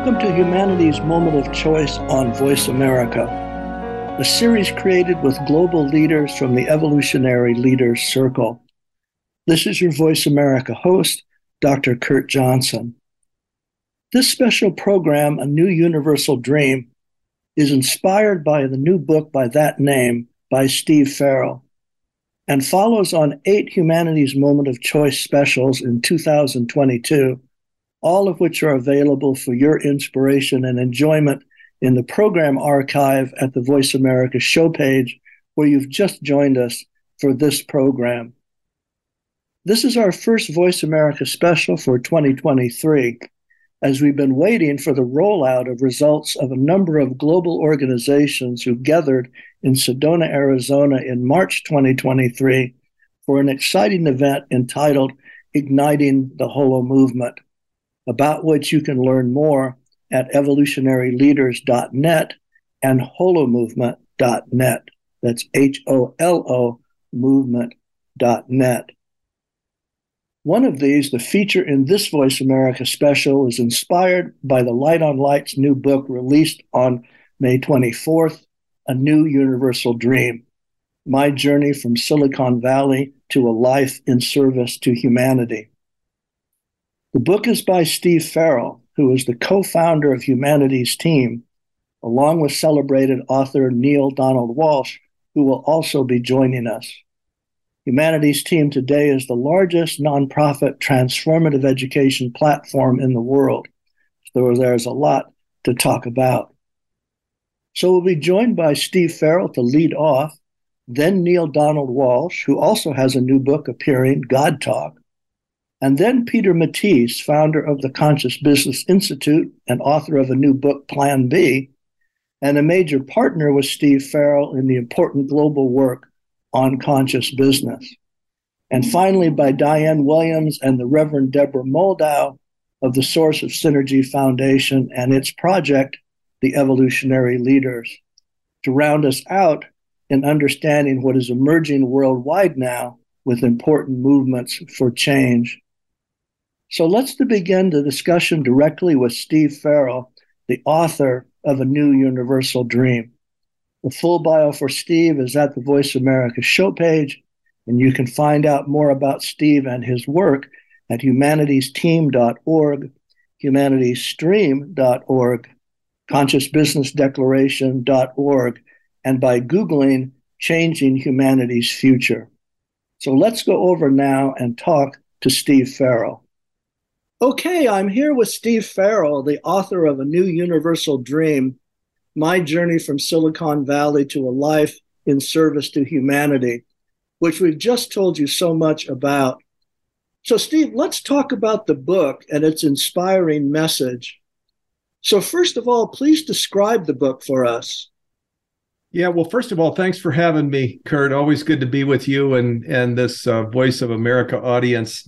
Welcome to Humanity's Moment of Choice on Voice America, a series created with global leaders from the Evolutionary Leaders Circle. This is your Voice America host, Dr. Kurt Johnson. This special program, A New Universal Dream, is inspired by the new book by that name by Steve Farrell and follows on eight Humanity's Moment of Choice specials in 2022 all of which are available for your inspiration and enjoyment in the program archive at the Voice America show page, where you've just joined us for this program. This is our first Voice America special for 2023, as we've been waiting for the rollout of results of a number of global organizations who gathered in Sedona, Arizona in March 2023 for an exciting event entitled Igniting the Holomovement about which you can learn more at evolutionaryleaders.net and holomovement.net. That's H O L O movement.net. One of these, the feature in this Voice America special, is inspired by the Light on Light's new book released on May 24th, A New Universal Dream My Journey from Silicon Valley to a Life in Service to Humanity. The book is by Steve Farrell, who is the co founder of Humanity's Team, along with celebrated author Neale Donald Walsch, who will also be joining us. Humanity's Team today is the largest nonprofit transformative education platform in the world. So there's a lot to talk about. So we'll be joined by Steve Farrell to lead off, then Neale Donald Walsch, who also has a new book appearing, God Talk, and then Peter Matthies, founder of the Conscious Business Institute and author of a new book, Plan B, and a major partner with Steve Farrell in the important global work on conscious business. And finally, by Diane Williams and the Reverend Deborah Moldow of the Source of Synergy Foundation and its project, The Evolutionary Leaders, to round us out in understanding what is emerging worldwide now with important movements for change so let's begin the discussion directly with Steve Farrell, the author of A New Universal Dream. The full bio for Steve is at the Voice America show page, and you can find out more about Steve and his work at humanitysteam.org, humanitiesstream.org, consciousbusinessdeclaration.org, and by Googling Changing Humanity's Future. So let's go over now and talk to Steve Farrell. Okay, I'm here with Steve Farrell, the author of A New Universal Dream My Journey from Silicon Valley to a Life in Service to Humanity, which we've just told you so much about. So, Steve, let's talk about the book and its inspiring message. So, first of all, please describe the book for us. Yeah, well, first of all, thanks for having me, Kurt. Always good to be with you and and this uh, Voice of America audience.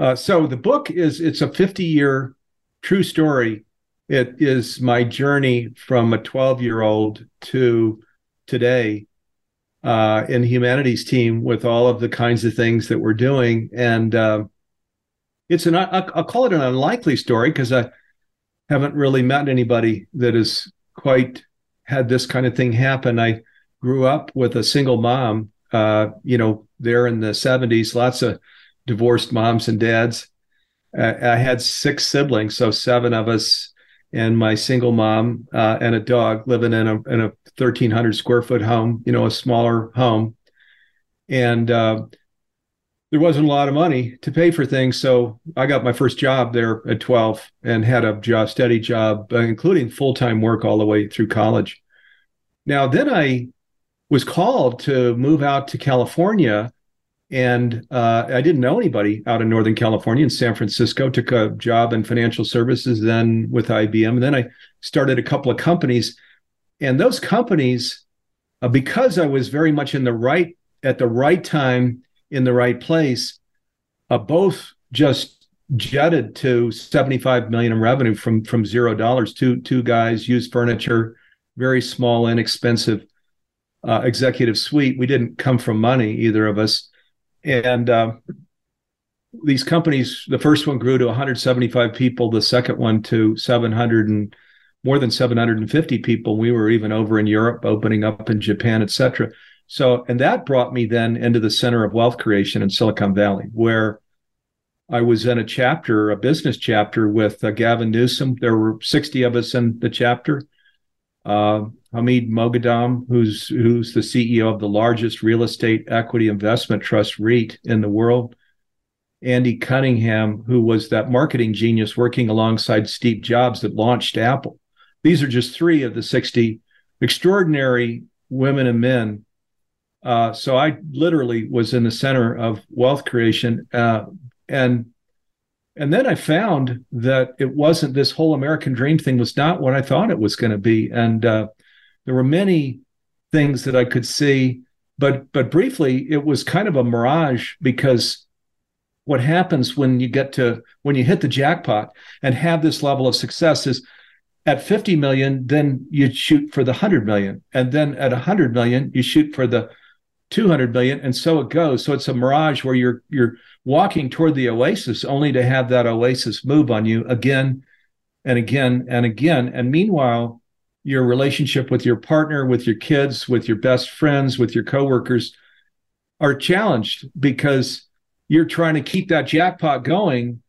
Uh, so the book is it's a 50 year true story. It is my journey from a 12 year old to today uh, in Humanity's Team with all of the kinds of things that we're doing. And uh, it's an I'll call it an unlikely story because I haven't really met anybody that has quite had this kind of thing happen. I grew up with a single mom, uh, you know, there in the 70s, lots of divorced moms and dads. I had six siblings, so seven of us, and my single mom uh, and a dog living in a in a 1,300 square foot home. You know, a smaller home, and uh, there wasn't a lot of money to pay for things. So I got my first job there at 12 and had a job, steady job, uh, including full time work all the way through college. Now, then I was called to move out to California and uh, I didn't know anybody out in Northern California in San Francisco. Took a job in financial services, then with IBM, and then I started a couple of companies. And those companies, uh, because I was very much in the right at the right time in the right place, uh, both just jetted to 75 million in revenue from from zero dollars. Two two guys used furniture, very small, inexpensive uh, executive suite. We didn't come from money, either of us and uh, these companies, the first one grew to 175 people, the second one to 700 and more than 750 people. We were even over in Europe, opening up in Japan, et cetera. So, and that brought me then into the center of wealth creation in Silicon Valley, where I was in a chapter, a business chapter with uh, Gavin Newsom. There were 60 of us in the chapter. Uh, Hamid Moghadam, who's who's the CEO of the largest real estate equity investment trust REIT in the world. Andy Cunningham, who was that marketing genius working alongside Steve Jobs that launched Apple. These are just three of the 60 extraordinary women and men. Uh, so I literally was in the center of wealth creation. Uh, and and then I found that it wasn't this whole American dream thing was not what I thought it was going to be. And uh, there were many things that I could see, but but briefly, it was kind of a mirage because what happens when you get to when you hit the jackpot and have this level of success is at 50 million then you shoot for the 100 million and then at 100 million you shoot for the 200 million and so it goes. So it's a mirage where you're you're walking toward the oasis only to have that oasis move on you again and again and again. And meanwhile your relationship with your partner with your kids with your best friends with your coworkers are challenged because you're trying to keep that jackpot going.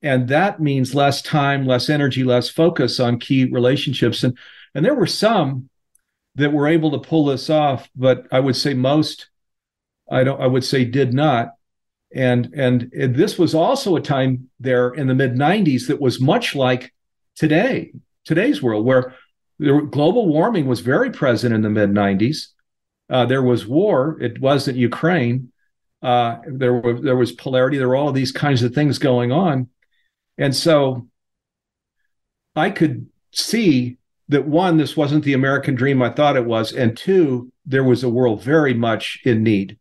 And that means less time less energy less focus on key relationships. And and there were some that were able to pull this off but i would say most i don't i would say did not. And and this was also a time there in the mid 90s that was much like today today's world where the global warming was very present in the mid 90s uh, there was war. It wasn't ukraine. Uh, there was there was polarity. There were all these kinds of things going on, and so I could see that one, this wasn't the American dream I thought it was, and two, there was a world very much in need.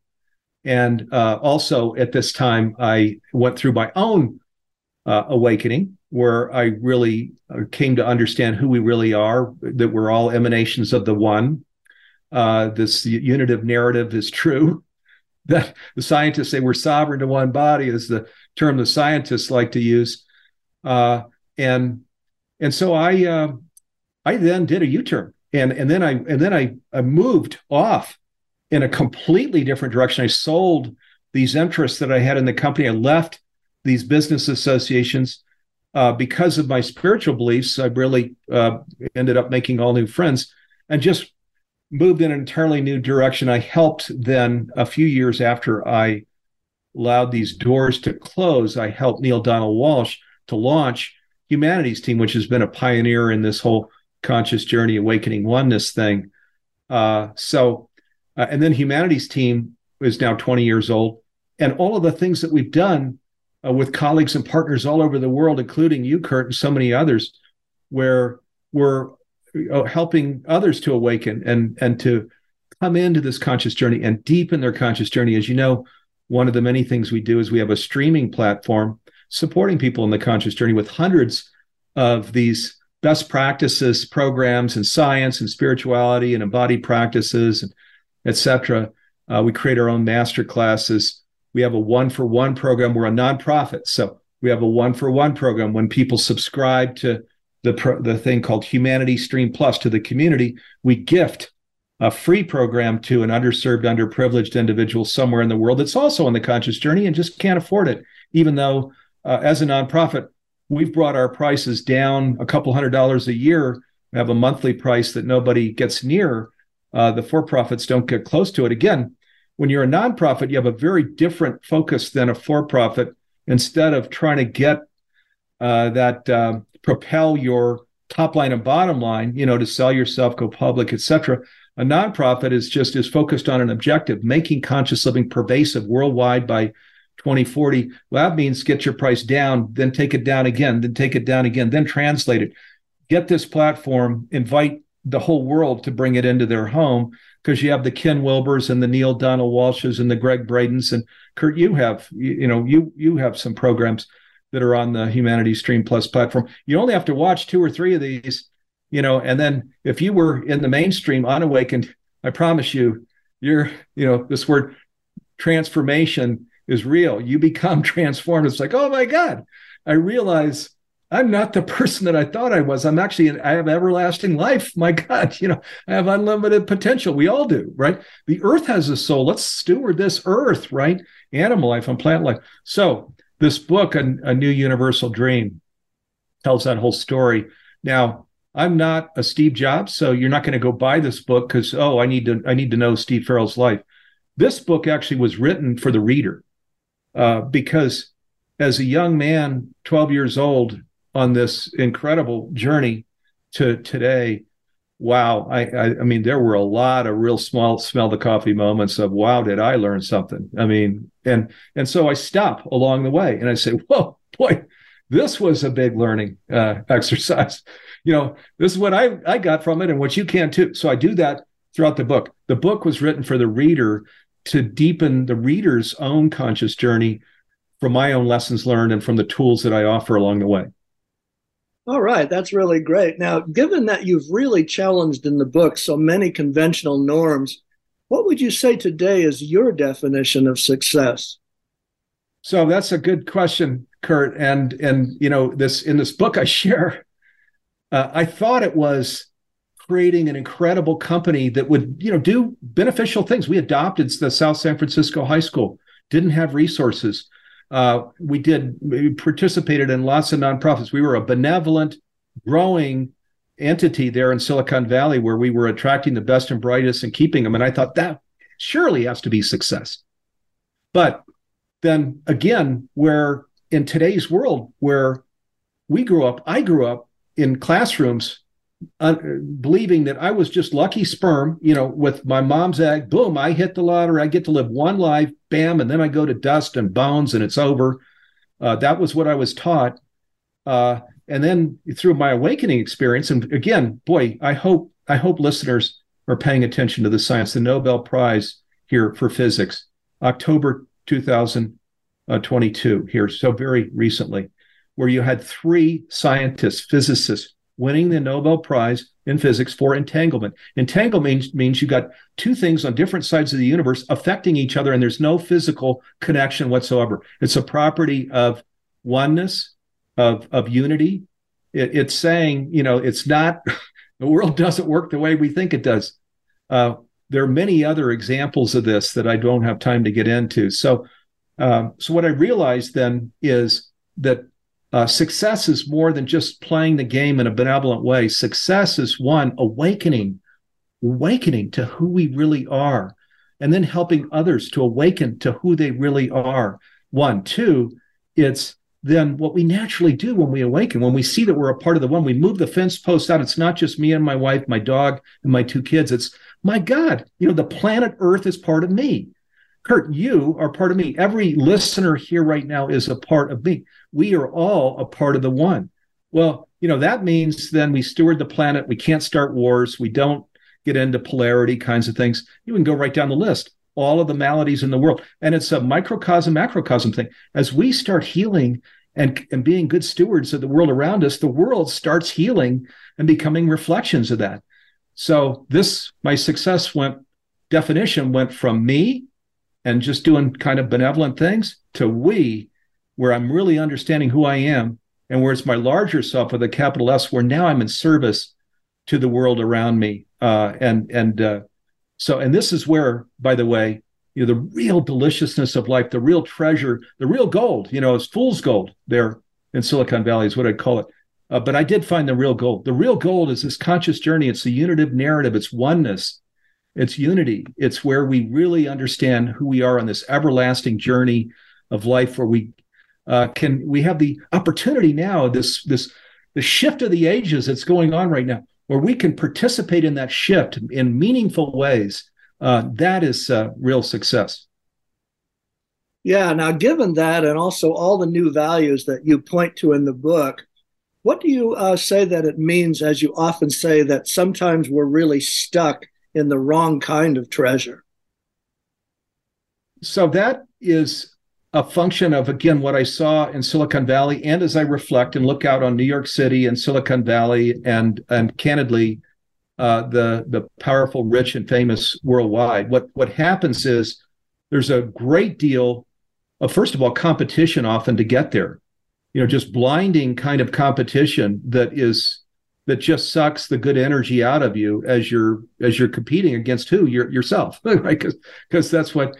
And uh, also at this time, I went through my own uh, awakening where I really uh, came to understand who we really are, that we're all emanations of the one. Uh, this unitive narrative is true that the scientists say we're sovereign to one body is the term the scientists like to use. Uh, and and so I uh, I then did a U-turn and and then I and then I, I moved off in a completely different direction. I sold these interests that I had in the company. I left these business associations uh, because of my spiritual beliefs. I really uh, ended up making all new friends and just moved in an entirely new direction. I helped then a few years after I allowed these doors to close, I helped Neale Donald Walsch to launch Humanity's Team, which has been a pioneer in this whole conscious journey, awakening oneness thing. Uh, so, uh, and then Humanity's Team is now 20 years old. And all of the things that we've done uh, with colleagues and partners all over the world, including you, Kurt, and so many others, where we're uh, helping others to awaken and and to come into this conscious journey and deepen their conscious journey. As you know, one of the many things we do is we have a streaming platform supporting people in the conscious journey with hundreds of these best practices programs in science and spirituality and embodied practices etc uh, we create our own master classes. We have a one for one program. We're a nonprofit so we have a one for one program. When people subscribe to the pro, the thing called Humanity Stream Plus to the community, we gift a free program to an underserved, underprivileged individual somewhere in the world that's also on the conscious journey and just can't afford it. Even though, uh, as a nonprofit, we've brought our prices down a couple hundred dollars a year. We have a monthly price that nobody gets near. Uh, the for profits don't get close to it. Again, when you're a nonprofit, you have a very different focus than a for profit. Instead of trying to get uh, that uh, propel your top line and bottom line, you know, to sell yourself, go public, etc. A nonprofit is just is focused on an objective, making conscious living pervasive worldwide by 2040. Well, that means get your price down, then take it down again, then take it down again, then translate it. Get this platform, invite the whole world to bring it into their home because you have the Ken Wilbers and the Neale Donald Walsches and the Gregg Bradens and Kurt. You have you, you know you you have some programs that are on the Humanity Stream Plus platform. You only have to watch two or three of these, you know, and then if you were in the mainstream unawakened, I promise you, you're, you know, this word transformation is real. You become transformed. It's like, oh my God, I realize I'm not the person that I thought I was. I'm actually, I have everlasting life. My God, you know, I have unlimited potential. We all do, right? The earth has a soul. Let's steward this earth, right? Animal life and plant life. So, this book, A, a New Universal Dream, tells that whole story. Now, I'm not a Steve Jobs, so you're not going to go buy this book because oh, I need to I need to know Steve Farrell's life. This book actually was written for the reader uh, because as a young man, 12 years old, on this incredible journey to today, wow, I, I, I mean, there were a lot of real small smell the coffee moments of wow, did I learn something? I mean, and and so I stop along the way and I say, whoa, boy, this was a big learning uh, exercise you know, this is what I, I got from it and what you can too. So I do that throughout the book. The book was written for the reader to deepen the reader's own conscious journey from my own lessons learned and from the tools that I offer along the way. All right, that's really great. Now, given that you've really challenged in the book so many conventional norms, what would you say today is your definition of success? So that's a good question, Kurt. And and you know, this in this book I share uh, I thought it was creating an incredible company that would, you know, do beneficial things. We adopted the South San Francisco High School, didn't have resources. Uh, we did we participated in lots of nonprofits. We were a benevolent, growing entity there in Silicon Valley where we were attracting the best and brightest and keeping them. And I thought that surely has to be success. But then again, where in today's world where we grew up, I grew up in classrooms uh, believing that I was just lucky sperm, you know, with my mom's egg. Boom, I hit the lottery. I get to live one life, bam, and then I go to dust and bones and it's over. Uh, that was what I was taught. Uh, and then through my awakening experience, and again, boy, I hope I hope listeners are paying attention to the science. The Nobel Prize here for physics, October 2022 here, so very recently where you had three scientists, physicists, winning the Nobel Prize in physics for entanglement. Entanglement means, means you got two things on different sides of the universe affecting each other, and there's no physical connection whatsoever. It's a property of oneness, of, of unity. It, it's saying, you know, it's not, the world doesn't work the way we think it does. Uh, there are many other examples of this that I don't have time to get into. So, um, so what I realized then is that uh, success is more than just playing the game in a benevolent way. Success is one awakening, awakening to who we really are, and then helping others to awaken to who they really are. One, two, it's then what we naturally do when we awaken, when we see that we're a part of the one, we move the fence post out. It's not just me and my wife, my dog, and my two kids. It's my God, you know, the planet Earth is part of me. Kurt, you are part of me. Every listener here right now is a part of me. We are all a part of the one. Well, you know, that means then we steward the planet. We can't start wars. We don't get into polarity kinds of things. You can go right down the list, all of the maladies in the world. And it's a microcosm, macrocosm thing. As we start healing and, and being good stewards of the world around us, the world starts healing and becoming reflections of that. So this, my success went definition went from me and just doing kind of benevolent things to we, where I'm really understanding who I am and where it's my larger self with a capital S, where now I'm in service to the world around me. Uh, and and uh, so, and this is where, by the way, you know, the real deliciousness of life, the real treasure, the real gold, you know, it's fool's gold there in Silicon Valley is what I'd call it. Uh, but I did find the real gold. The real gold is this conscious journey. It's the unitive narrative. It's oneness. It's unity. It's where we really understand who we are on this everlasting journey of life, where we uh, can we have the opportunity now this this the shift of the ages that's going on right now, where we can participate in that shift in meaningful ways. Uh, that is uh, real success. Yeah. Now, given that, and also all the new values that you point to in the book, what do you uh, say that it means, as you often say, that sometimes we're really stuck in the wrong kind of treasure. So that is a function of again what I saw in Silicon Valley, and as I reflect and look out on New York City and Silicon Valley, and and candidly, uh, the the powerful, rich, and famous worldwide. What what happens is there's a great deal of first of all competition often to get there you know just blinding kind of competition that is that just sucks the good energy out of you as you're as you're competing against who? Your, yourself right? Because because that's what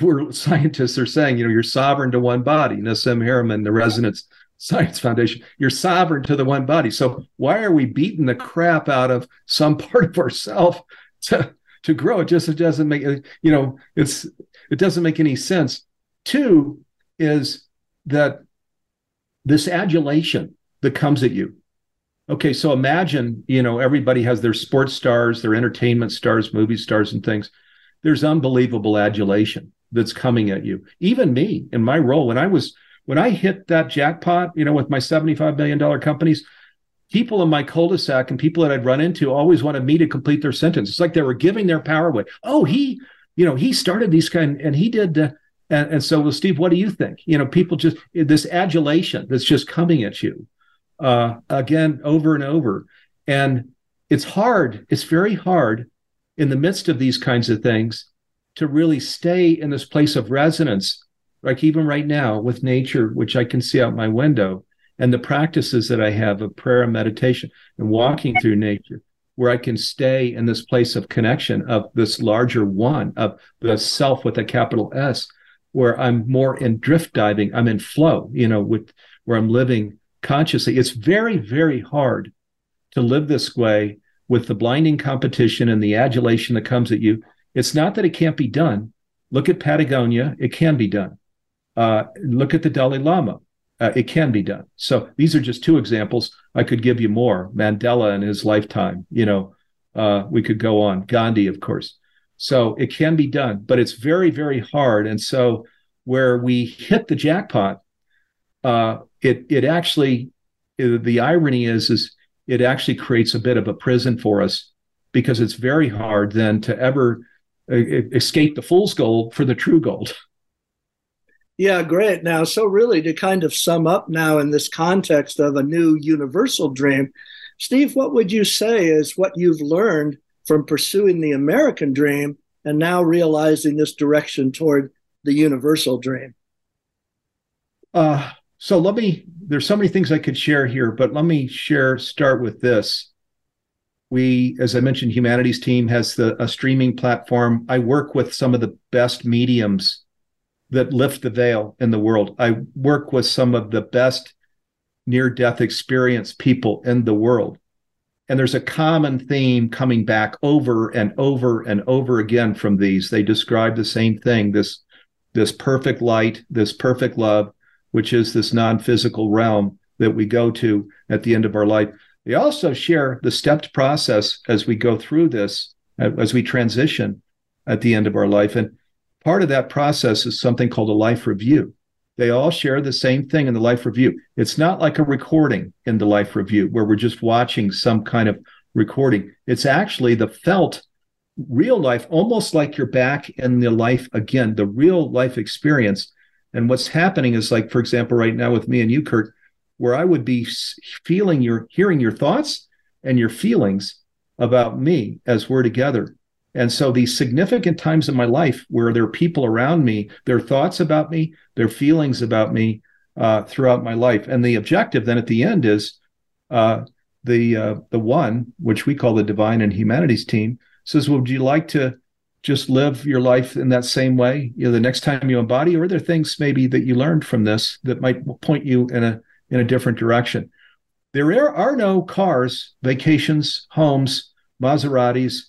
we're scientists are saying you know you're sovereign to one body. Nassim Haramein the resonance science foundation you're sovereign to the one body. So why are we beating the crap out of some part of ourself to to grow? It just it doesn't make you know it's it doesn't make any sense. Two is that this adulation that comes at you okay so imagine you know everybody has their sports stars their entertainment stars movie stars and things. There's unbelievable adulation that's coming at you. Even me in my role when i was when i hit that jackpot you know with my 75 million dollar companies people in my cul-de-sac and people that i'd run into always wanted me to complete their sentence. It's like they were giving their power away. Oh he you know he started these kind and he did uh, and, and so well steve what do you think? You know people just this adulation that's just coming at you uh, again over and over. And it's hard, it's very hard in the midst of these kinds of things to really stay in this place of resonance, like even right now with nature, which I can see out my window, and the practices that I have of prayer and meditation and walking through nature, where I can stay in this place of connection of this larger one, of the self with a capital S, where I'm more in drift diving, I'm in flow, you know, with where I'm living consciously. It's very, very hard to live this way with the blinding competition and the adulation that comes at you. It's not that it can't be done. Look at Patagonia, it can be done. Uh, look at the Dalai Lama, uh, it can be done. So these are just two examples. I could give you more. Mandela in his lifetime, you know, uh, we could go on. Gandhi, of course. So it can be done, but it's very, very hard. And so where we hit the jackpot, uh, it it actually the irony is is it actually creates a bit of a prison for us because it's very hard then to ever uh, escape the fool's gold for the true gold. Yeah, great. Now, so really to kind of sum up now in this context of a new universal dream, Steve, what would you say is what you've learned from pursuing the American dream and now realizing this direction toward the universal dream? Uh, so let me, there's so many things I could share here, but let me share, start with this. We, as I mentioned, Humanity's Team has the a streaming platform. I work with some of the best mediums that lift the veil in the world. I work with some of the best near death experience people in the world. And there's a common theme coming back over and over and over again from these. They describe the same thing this, this perfect light, this perfect love, which is this non physical realm that we go to at the end of our life. They also share the stepped process as we go through this, as we transition at the end of our life. And part of that process is something called a life review. They all share the same thing in the life review. It's not like a recording in the life review where we're just watching some kind of recording. It's actually the felt real life, almost like you're back in the life again, the real life experience and what's happening is like, for example, right now with me and you, Kurt, where I would be feeling your, hearing your thoughts and your feelings about me as we're together. And so these significant times in my life where there are people around me, their thoughts about me, their feelings about me uh, throughout my life. And the objective then at the end is uh, the uh, the one, which we call the divine and Humanity's Team, says, well, would you like to just live your life in that same way. You know the next time you embody or are there things maybe that you learned from this that might point you in a in a different direction? There are, are no cars vacations homes maseratis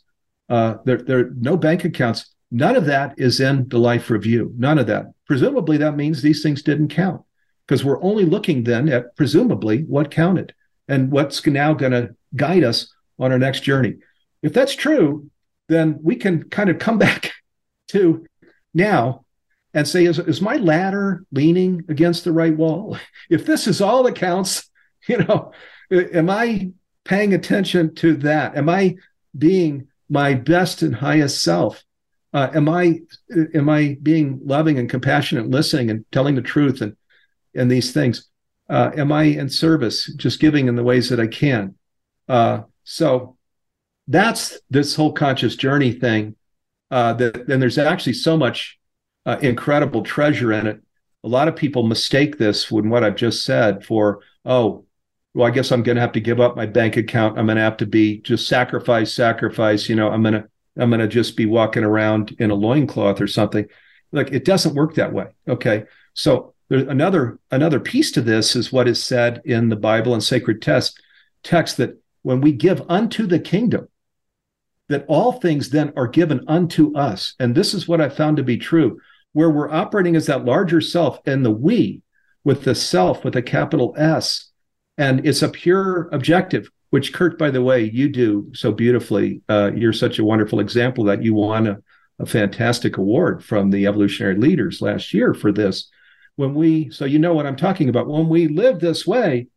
uh, there, there are no bank accounts. None of that is in the life review. None of that. Presumably that means these things didn't count because we're only looking then at presumably what counted and what's now going to guide us on our next journey. If that's true then we can kind of come back to now and say, is, is my ladder leaning against the right wall? If this is all that counts, you know, am I paying attention to that? Am I being my best and highest self? Uh, am I am I being loving and compassionate, and listening and telling the truth and and these things? Uh, am I in service, just giving in the ways that I can? Uh, so that's this whole conscious journey thing. Uh, that and there's actually so much uh, incredible treasure in it. a lot of people mistake this when what I've just said for, oh, well, I guess I'm going to have to give up my bank account. I'm going to have to be just sacrifice, sacrifice. You know, I'm going to, I'm going to just be walking around in a loincloth or something. Like it doesn't work that way. Okay. So there's another, another piece to this is what is said in the Bible and sacred text, text that when we give unto the kingdom, that all things then are given unto us. And this is what I found to be true, where we're operating as that larger self and the we with the self with a capital S. And it's a pure objective, which, Kurt, by the way, you do so beautifully. Uh, you're such a wonderful example that you won a, a fantastic award from the evolutionary leaders last year for this. When we, so you know what I'm talking about, when we live this way,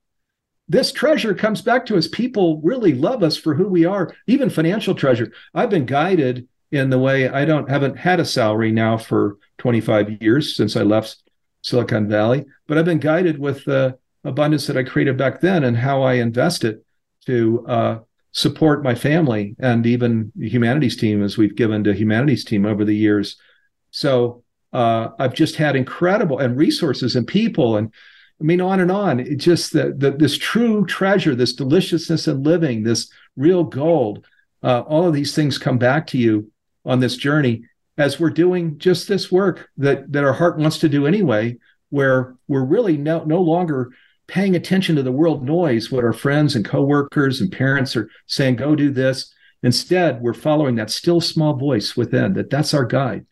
this treasure comes back to us. People really love us for who we are, even financial treasure. I've been guided in the way I don't haven't had a salary now for 25 years since I left Silicon Valley, but I've been guided with the abundance that I created back then and how I invest it to uh, support my family and even Humanity's Team as we've given to Humanity's Team over the years. So uh, I've just had incredible and resources and people and I mean, on and on. It just that this true treasure, this deliciousness in living, this real gold. Uh, all of these things come back to you on this journey as we're doing just this work that that our heart wants to do anyway, where we're really no, no longer paying attention to the world noise, what our friends and coworkers and parents are saying, go do this. Instead, we're following that still small voice within that that's our guide.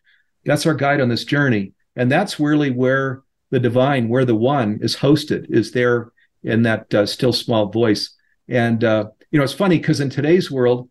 That's our guide on this journey. And that's really where the divine, where the one is hosted, is there in that uh, still small voice. And, uh, you know, it's funny because in today's world,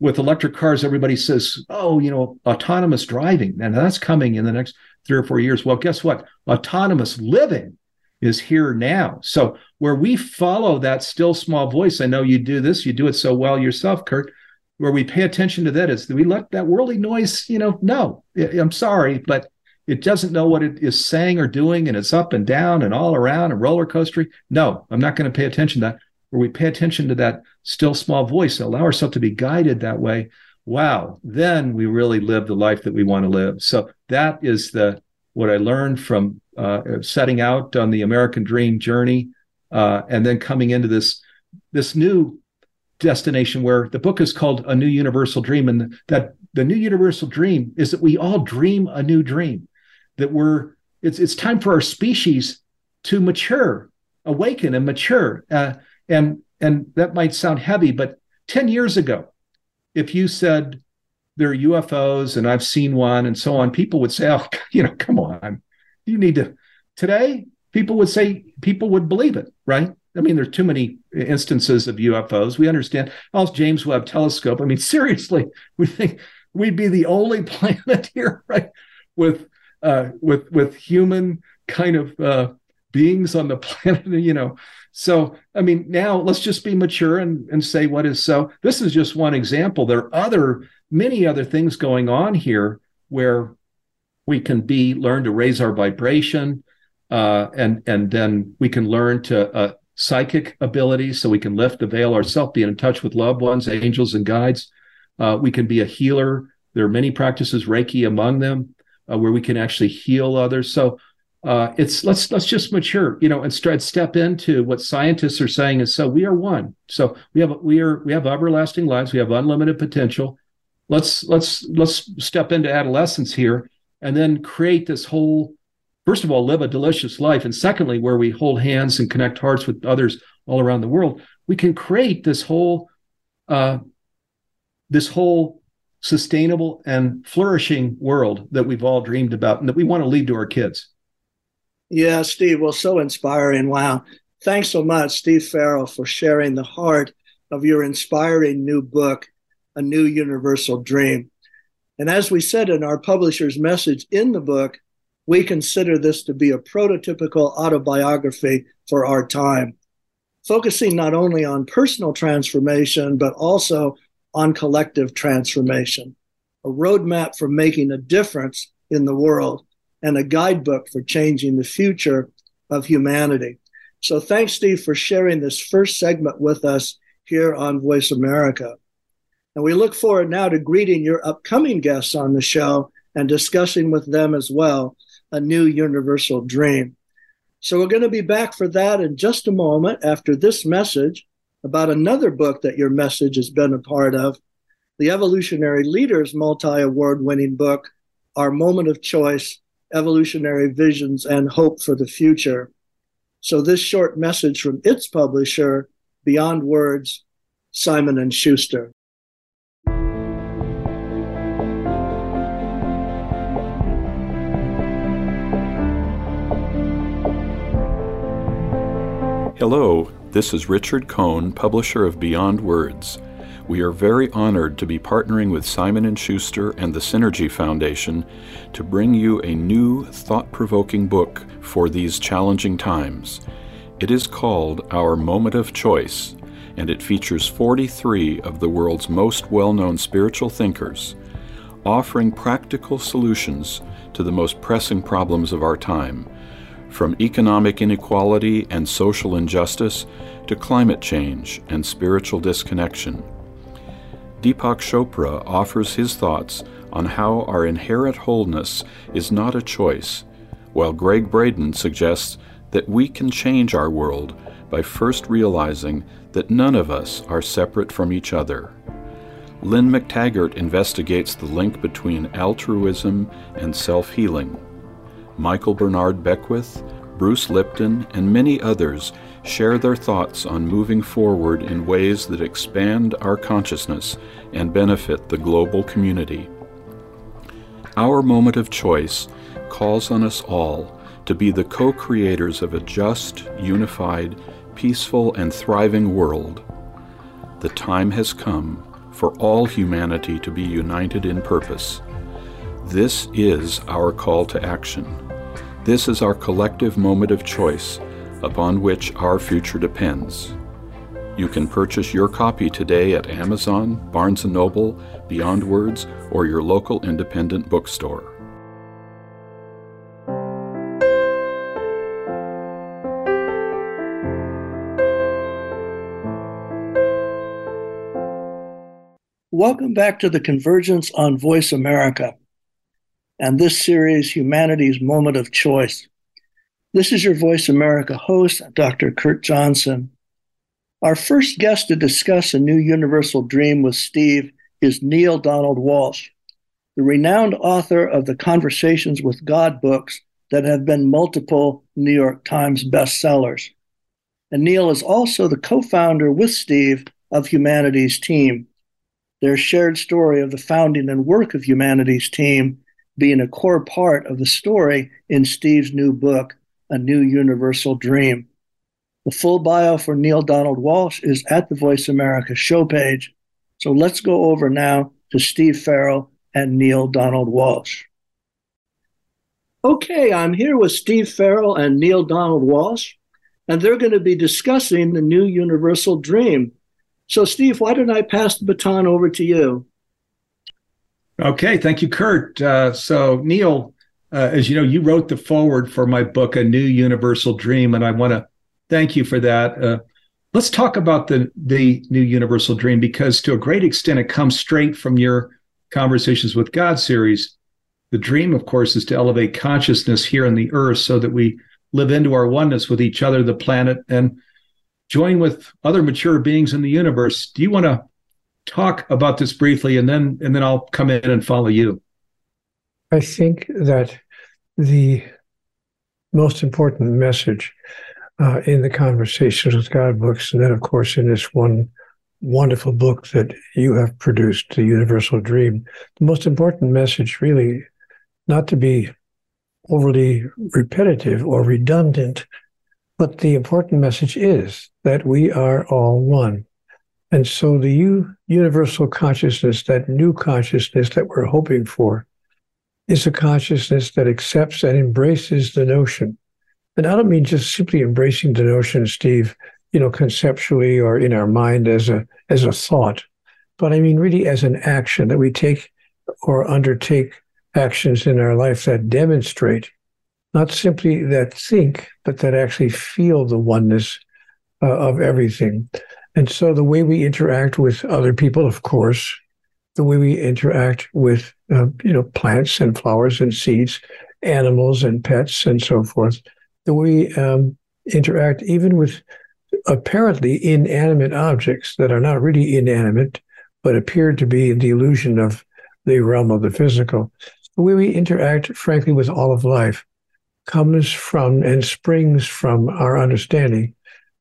with electric cars, everybody says, oh, you know, autonomous driving, and that's coming in the next three or four years. Well, guess what? Autonomous living is here now. So, where we follow that still small voice, I know you do this, you do it so well yourself, Kurt, where we pay attention to that is we let that worldly noise, you know, no, I'm sorry, but it doesn't know what it is saying or doing, and it's up and down and all around and roller coastery. No, I'm not going to pay attention to that. Where we pay attention to that still small voice, allow ourselves to be guided that way. Wow, then we really live the life that we want to live. So that is the what I learned from uh, setting out on the American Dream journey, uh, and then coming into this this new destination where the book is called A New Universal Dream, and that the new universal dream is that we all dream a new dream that we're it's it's time for our species to mature, awaken and mature. Uh, and and that might sound heavy, but 10 years ago, if you said there are UFOs and I've seen one and so on, people would say, Oh, you know, come on. You need to today, people would say people would believe it, right? I mean, there's too many instances of UFOs. We understand. Also, James Webb Telescope. I mean, seriously, we think we'd be the only planet here, right? With uh, with with human kind of uh, beings on the planet, you know. So, I mean, now let's just be mature and, and say what is so. This is just one example. There are other, many other things going on here where we can be learn to raise our vibration, uh, and and then we can learn to uh, psychic abilities, so we can lift the veil ourselves, be in touch with loved ones, angels, and guides. Uh, we can be a healer. There are many practices, Reiki among them uh, where we can actually heal others. So uh, it's let's let's just mature, you know, and step into what scientists are saying is so we are one. So we have we are we have everlasting lives. We have unlimited potential. Let's let's let's step into adolescence here and then create this whole. First of all, live a delicious life, and secondly, where we hold hands and connect hearts with others all around the world, we can create this whole uh, this whole sustainable and flourishing world that we've all dreamed about and that we want to leave to our kids. Yeah, Steve, well, so inspiring. Wow. Thanks so much, Steve Farrell, for sharing the heart of your inspiring new book, A New Universal Dream. And as we said in our publisher's message in the book, we consider this to be a prototypical autobiography for our time, focusing not only on personal transformation, but also on collective transformation, a roadmap for making a difference in the world, and a guidebook for changing the future of humanity. So thanks, Steve, for sharing this first segment with us here on Voice America. And we look forward now to greeting your upcoming guests on the show and discussing with them as well A New Universal Dream. So we're going to be back for that in just a moment after this message about another book that your message has been a part of the Evolutionary Leaders multi award winning book, Our Moment of Choice Evolutionary Visions and Hope for the Future. So this short message from its publisher, Beyond Words, Simon and Schuster. Hello, this is Richard Cohn, publisher of Beyond Words. We are very honored to be partnering with Simon & Schuster and the Synergy Foundation to bring you a new thought-provoking book for these challenging times. It is called Our Moment of Choice, and it features 43 of the world's most well-known spiritual thinkers, offering practical solutions to the most pressing problems of our time from economic inequality and social injustice to climate change and spiritual disconnection. Deepak Chopra offers his thoughts on how our inherent wholeness is not a choice, while Gregg Braden suggests that we can change our world by first realizing that none of us are separate from each other. Lynn McTaggart investigates the link between altruism and self healing. Michael Bernard Beckwith, Bruce Lipton, and many others share their thoughts on moving forward in ways that expand our consciousness and benefit the global community. Our moment of choice calls on us all to be the co creators of a just, unified, peaceful, and thriving world. The time has come for all humanity to be united in purpose. This is our call to action. This is our collective moment of choice upon which our future depends. You can purchase your copy today at Amazon, Barnes & Noble, Beyond Words, or your local independent bookstore. Welcome back to the Convergence on Voice America and this series, Humanity's Moment of Choice. This is your Voice America host, Dr. Kurt Johnson. Our first guest to discuss a new universal dream with Steve is Neale Donald Walsch, the renowned author of the Conversations with God books that have been multiple New York Times bestsellers. And Neale is also the co founder with Steve of Humanity's Team. Their shared story of the founding and work of Humanity's Team being a core part of the story in Steve's new book, A New Universal Dream. The full bio for Neale Donald Walsch is at the Voice America show page. So let's go over now to Steve Farrell and Neale Donald Walsch. Okay, I'm here with Steve Farrell and Neale Donald Walsch, and they're going to be discussing the new universal dream. So, Steve, why don't I pass the baton over to you? Okay, thank you, Kurt. Uh, so, Neale, uh, as you know, you wrote the foreword for my book, A New Universal Dream, and I want to thank you for that. Uh, let's talk about the the New Universal Dream because, to a great extent, it comes straight from your Conversations with God series. The dream, of course, is to elevate consciousness here on the earth so that we live into our oneness with each other, the planet, and join with other mature beings in the universe. Do you want to talk about this briefly, and then and then I'll come in and follow you. I think that the most important message uh, in the Conversations with God books, and then, of course, in this one wonderful book that you have produced, The Universal Dream, the most important message, really, not to be overly repetitive or redundant, but the important message is that we are all one. And so the U, universal consciousness, that new consciousness that we're hoping for, is a consciousness that accepts and embraces the notion. And I don't mean just simply embracing the notion, Steve, you know, conceptually or in our mind as a as a thought, but I mean really as an action that we take or undertake actions in our life that demonstrate not simply that think, but that actually feel the oneness uh, of everything. And so the way we interact with other people, of course, the way we interact with uh, you know plants and flowers and seeds animals and pets and so forth, the way we um, interact even with apparently inanimate objects that are not really inanimate, but appear to be the illusion of the realm of the physical. The way we interact, frankly, with all of life comes from and springs from our understanding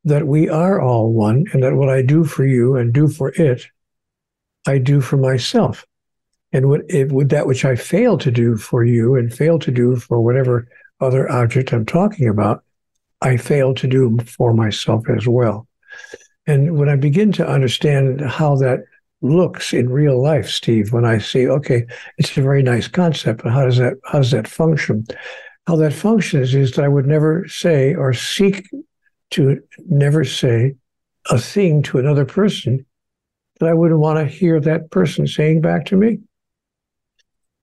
that we are all one and that what I do for you and do for it, I do for myself. And what, if, with that which I fail to do for you and fail to do for whatever other object I'm talking about, I fail to do for myself as well. And when I begin to understand how that looks in real life, Steve, when I say, okay, it's a very nice concept, but how does that how does that function? How that functions is that I would never say or seek to never say a thing to another person that I wouldn't want to hear that person saying back to me.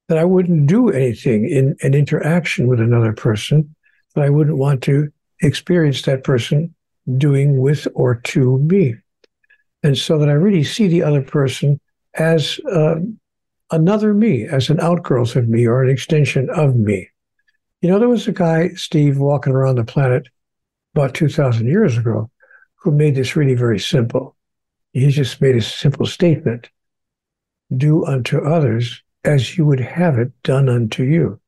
That I wouldn't do anything in an interaction with another person that I wouldn't want to experience that person doing with or to me. And so that I really see the other person as uh, another me, as an outgrowth of me or an extension of me. You know, there was a guy, Steve, walking around the planet about 2,000 years ago who made this really very simple. He just made a simple statement do unto others as you would have it done unto you.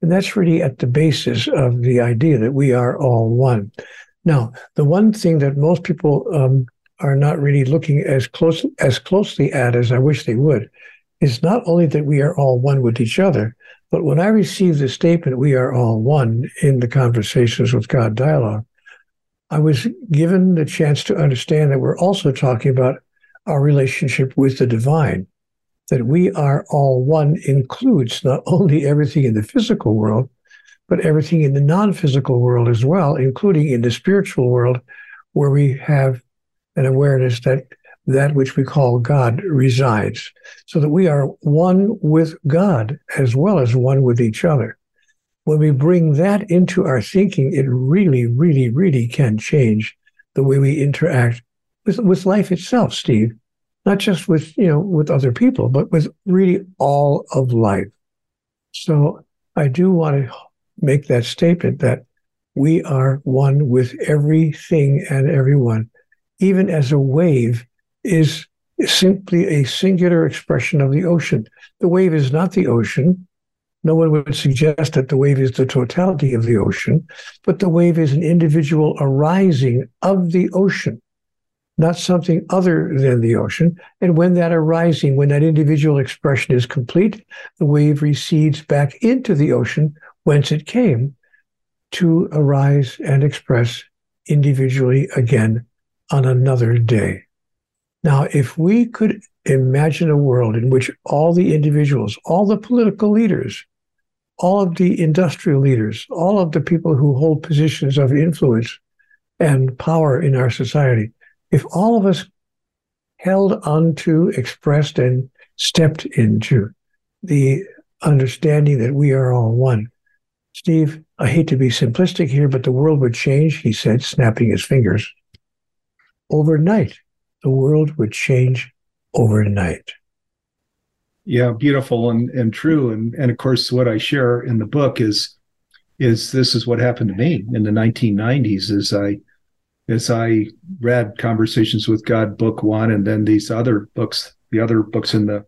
And that's really at the basis of the idea that we are all one. Now, the one thing that most people um, are not really looking as close as closely at as I wish they would is not only that we are all one with each other, but when I receive the statement, we are all one in the Conversations with God dialogue, I was given the chance to understand that we're also talking about our relationship with the divine that we are all one includes not only everything in the physical world, but everything in the non physical world as well, including in the spiritual world, where we have an awareness that that which we call God resides, so that we are one with God as well as one with each other. When we bring that into our thinking, it really, really, really can change the way we interact with, with life itself, Steve not just with you know with other people, but with really all of life. So I do want to make that statement that we are one with everything and everyone, even as a wave is simply a singular expression of the ocean. The wave is not the ocean. No one would suggest that the wave is the totality of the ocean, but the wave is an individual arising of the ocean not something other than the ocean. And when that arising, when that individual expression is complete, the wave recedes back into the ocean whence it came to arise and express individually again on another day. Now, if we could imagine a world in which all the individuals, all the political leaders, all of the industrial leaders, all of the people who hold positions of influence and power in our society if all of us held onto, expressed, and stepped into the understanding that we are all one. Steve, I hate to be simplistic here, but the world would change, he said, snapping his fingers. Overnight, the world would change overnight. Yeah, beautiful and, and true. And and of course what I share in the book is is this is what happened to me in the 1990s as I as I read Conversations with God, book one, and then these other books, the other books in the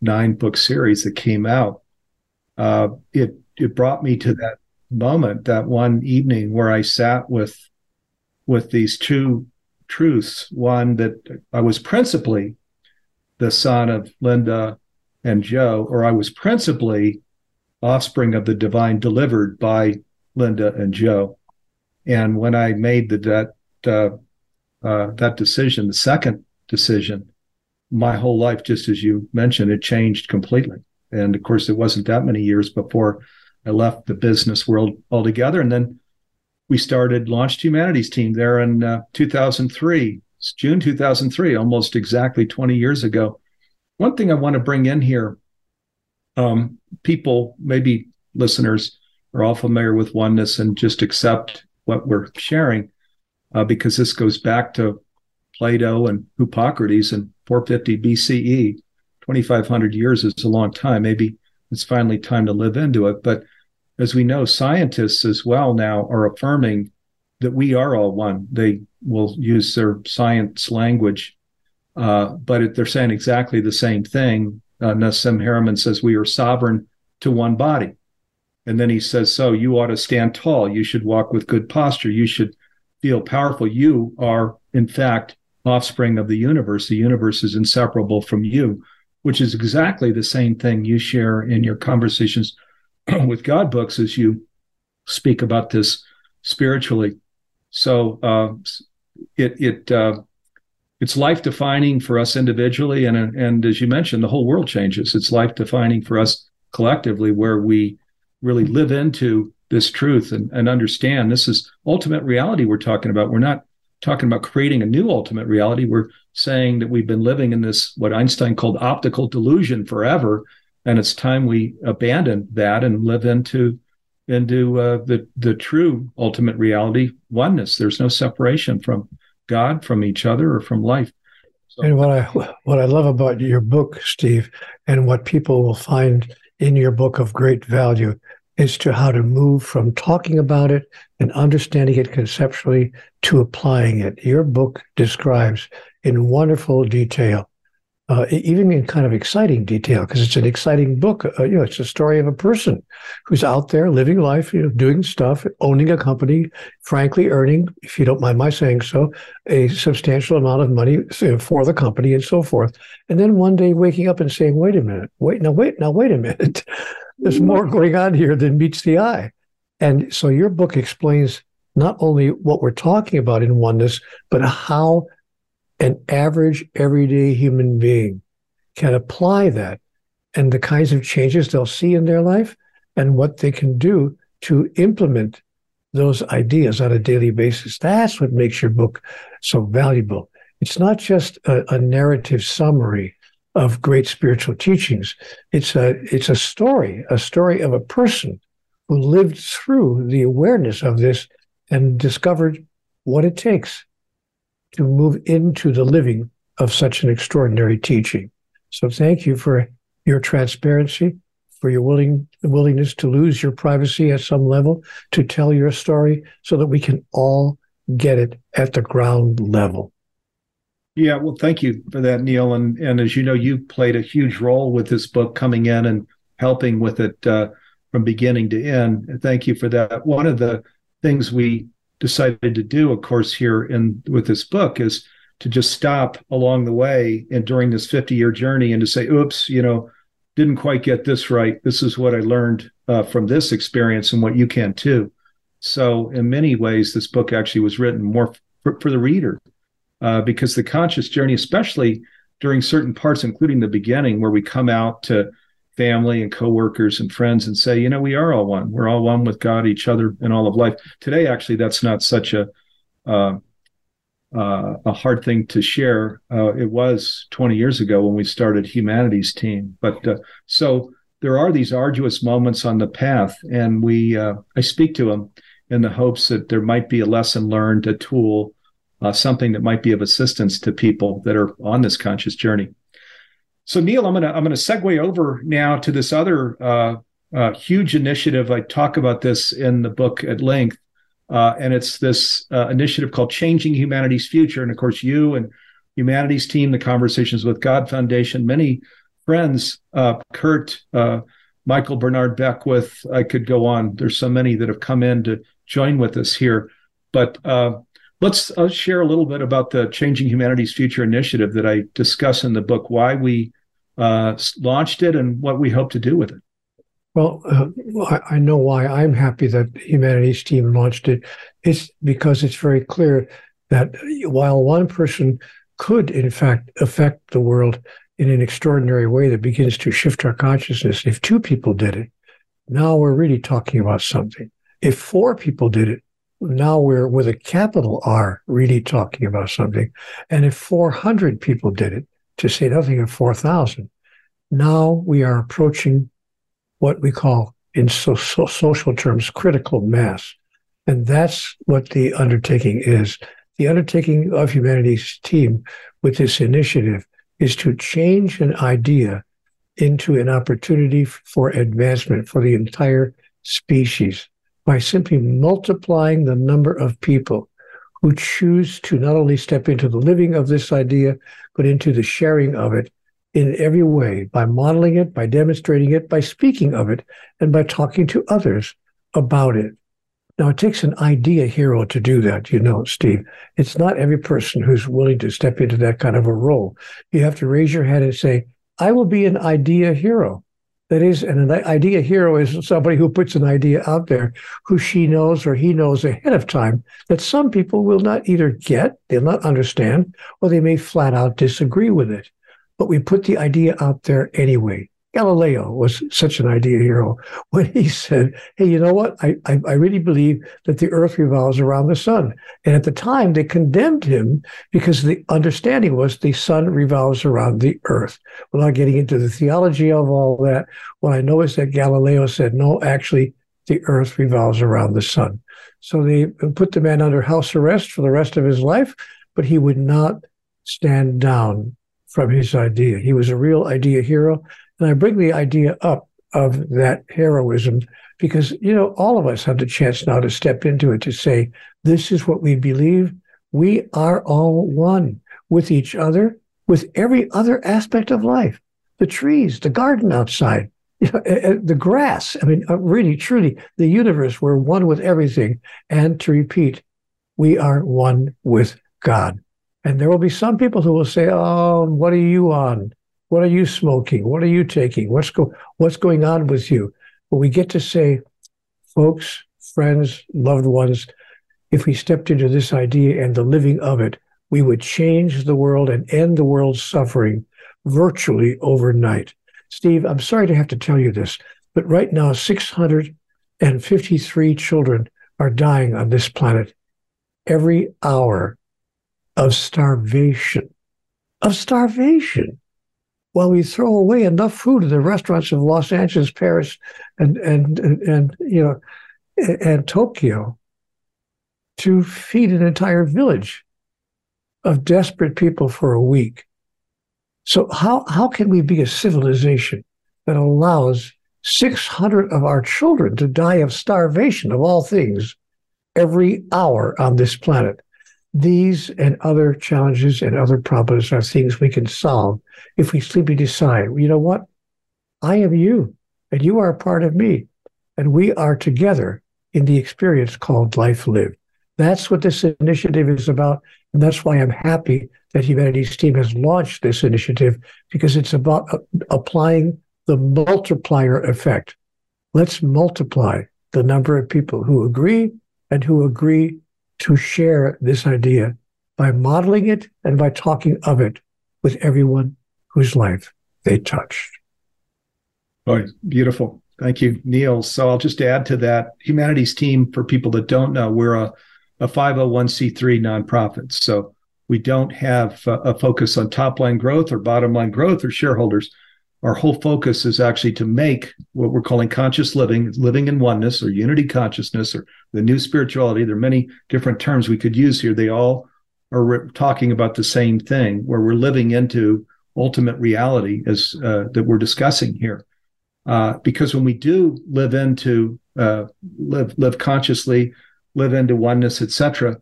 nine book series that came out, uh, it it brought me to that moment, that one evening where I sat with with these two truths. One that I was principally the son of Linda and Joe, or I was principally offspring of the divine delivered by Linda and Joe. And when I made the, that uh, uh, that decision, the second decision, my whole life, just as you mentioned, it changed completely. And of course, it wasn't that many years before I left the business world altogether. And then we started Launched Humanity's Team there in uh, 2003, it's June 2003, almost exactly 20 years ago. One thing I want to bring in here um, people, maybe listeners, are all familiar with oneness and just accept what we're sharing uh, because this goes back to Plato and Hippocrates in 450 BCE. 2,500 years is a long time. Maybe it's finally time to live into it. But as we know, scientists as well now are affirming that we are all one. They will use their science language, uh, but they're saying exactly the same thing. Uh, Nassim Haramein says we are sovereign to one body. And then he says, So you ought to stand tall. You should walk with good posture. You should feel powerful. You are, in fact, offspring of the universe. The universe is inseparable from you, which is exactly the same thing you share in your conversations with God books as you speak about this spiritually. So uh, it it uh, it's life defining for us individually, and and as you mentioned, the whole world changes. It's life defining for us collectively, where we really live into this truth and, and understand this is ultimate reality we're talking about. We're not talking about creating a new ultimate reality. We're saying that we've been living in this, what Einstein called optical delusion forever. And it's time we abandon that and live into into uh, the the true ultimate reality oneness. There's no separation from God, from each other, or from life. So, and what I what I love about your book, Steve, and what people will find in your book of great value is to how to move from talking about it and understanding it conceptually to applying it. Your book describes in wonderful detail, uh, even in kind of exciting detail, because it's an exciting book. Uh, you know, it's a story of a person who's out there living life, you know, doing stuff, owning a company, frankly earning, if you don't mind my saying so, a substantial amount of money for the company and so forth. And then one day waking up and saying, "Wait a minute, wait now, wait now, wait a minute." There's more going on here than meets the eye. And so your book explains not only what we're talking about in oneness, but how an average everyday human being can apply that and the kinds of changes they'll see in their life and what they can do to implement those ideas on a daily basis. That's what makes your book so valuable. It's not just a, a narrative summary of great spiritual teachings. It's a it's a story, a story of a person who lived through the awareness of this and discovered what it takes to move into the living of such an extraordinary teaching. So thank you for your transparency, for your willing willingness to lose your privacy at some level to tell your story so that we can all get it at the ground level. Yeah, well, thank you for that, Neale. And and as you know, you played a huge role with this book coming in and helping with it uh, from beginning to end. Thank you for that. One of the things we decided to do, of course, here in with this book is to just stop along the way and during this 50 year journey and to say, oops, you know, didn't quite get this right. This is what I learned uh, from this experience and what you can too. So, in many ways, this book actually was written more for, for the reader uh, because the conscious journey, especially during certain parts, including the beginning, where we come out to family and coworkers and friends and say, you know, we are all one. We're all one with God, each other, and all of life. Today, actually, that's not such a uh, uh, a hard thing to share. Uh, it was 20 years ago when we started Humanity's Team, but uh, so there are these arduous moments on the path, and we uh, I speak to them in the hopes that there might be a lesson learned, a tool, uh, something that might be of assistance to people that are on this conscious journey. So, Neale, I'm gonna I'm gonna segue over now to this other uh, uh, huge initiative. I talk about this in the book at length, uh, and it's this uh, initiative called Changing Humanity's Future. And of course, you and Humanity's Team, the Conversations with God Foundation, many friends, uh, Kurt, Michael Bernard Beckwith. I could go on. There's so many that have come in to join with us here, but Let's uh, share a little bit about the Changing Humanity's Future initiative that I discuss in the book, why we uh, launched it and what we hope to do with it. Well, uh, I know why I'm happy that Humanity's Team launched it. It's because it's very clear that while one person could, in fact, affect the world in an extraordinary way that begins to shift our consciousness, if two people did it, now we're really talking about something. If four people did it, now we're with a capital R really talking about something. And if 400 people did it, to say nothing of 4,000, now we are approaching what we call, in so, so social terms, critical mass. And that's what the undertaking is. The undertaking of Humanity's Team with this initiative is to change an idea into an opportunity for advancement for the entire species by simply multiplying the number of people who choose to not only step into the living of this idea, but into the sharing of it in every way by modeling it, by demonstrating it, by speaking of it, and by talking to others about it. Now, it takes an idea hero to do that, you know, Steve. It's not every person who's willing to step into that kind of a role. You have to raise your hand and say, I will be an idea hero. That is, and an idea hero is somebody who puts an idea out there who she knows or he knows ahead of time that some people will not either get, they'll not understand, or they may flat out disagree with it. But we put the idea out there anyway. Galileo was such an idea hero when he said, Hey, you know what? I, I, I, really believe that the earth revolves around the sun. And at the time, they condemned him because the understanding was the sun revolves around the earth. Without getting into the theology of all that, what I know is that Galileo said, No, actually, the earth revolves around the sun. So they put the man under house arrest for the rest of his life, but he would not stand down from his idea. He was a real idea hero. And I bring the idea up of that heroism because, you know, all of us have the chance now to step into it to say, this is what we believe. We are all one with each other, with every other aspect of life the trees, the garden outside, you know, the grass. I mean, uh, really, truly, the universe, we're one with everything. And to repeat, we are one with God. And there will be some people who will say, Oh, what are you on? What are you smoking? What are you taking? What's go what's going on with you? But we get to say, folks, friends, loved ones, if we stepped into this idea and the living of it, we would change the world and end the world's suffering virtually overnight. Steve, I'm sorry to have to tell you this, but right now 653 children are dying on this planet every hour of starvation. Of starvation while we throw away enough food in the restaurants of Los Angeles, Paris, and and and, and you know, and, and Tokyo, to feed an entire village of desperate people for a week. So how how can we be a civilization that allows 600 of our children to die of starvation of all things every hour on this planet? These and other challenges and other problems are things we can solve if we simply decide, you know what? I am you, and you are a part of me, and we are together in the experience called life lived. That's what this initiative is about. And that's why I'm happy that Humanity's team has launched this initiative because it's about uh, applying the multiplier effect. Let's multiply the number of people who agree and who agree to share this idea by modeling it and by talking of it with everyone whose life they touched. Oh, beautiful. Thank you, Neale. So I'll just add to that Humanity's Team, for people that don't know, we're a, a 501c3 nonprofit. So we don't have a, a focus on top line growth or bottom line growth or shareholders. Our whole focus is actually to make what we're calling conscious living, living in oneness or unity consciousness or the new spirituality. There are many different terms we could use here. They all are re- talking about the same thing, where we're living into ultimate reality as uh, that we're discussing here. Uh, because when we do live into uh, live live consciously, live into oneness, etc.,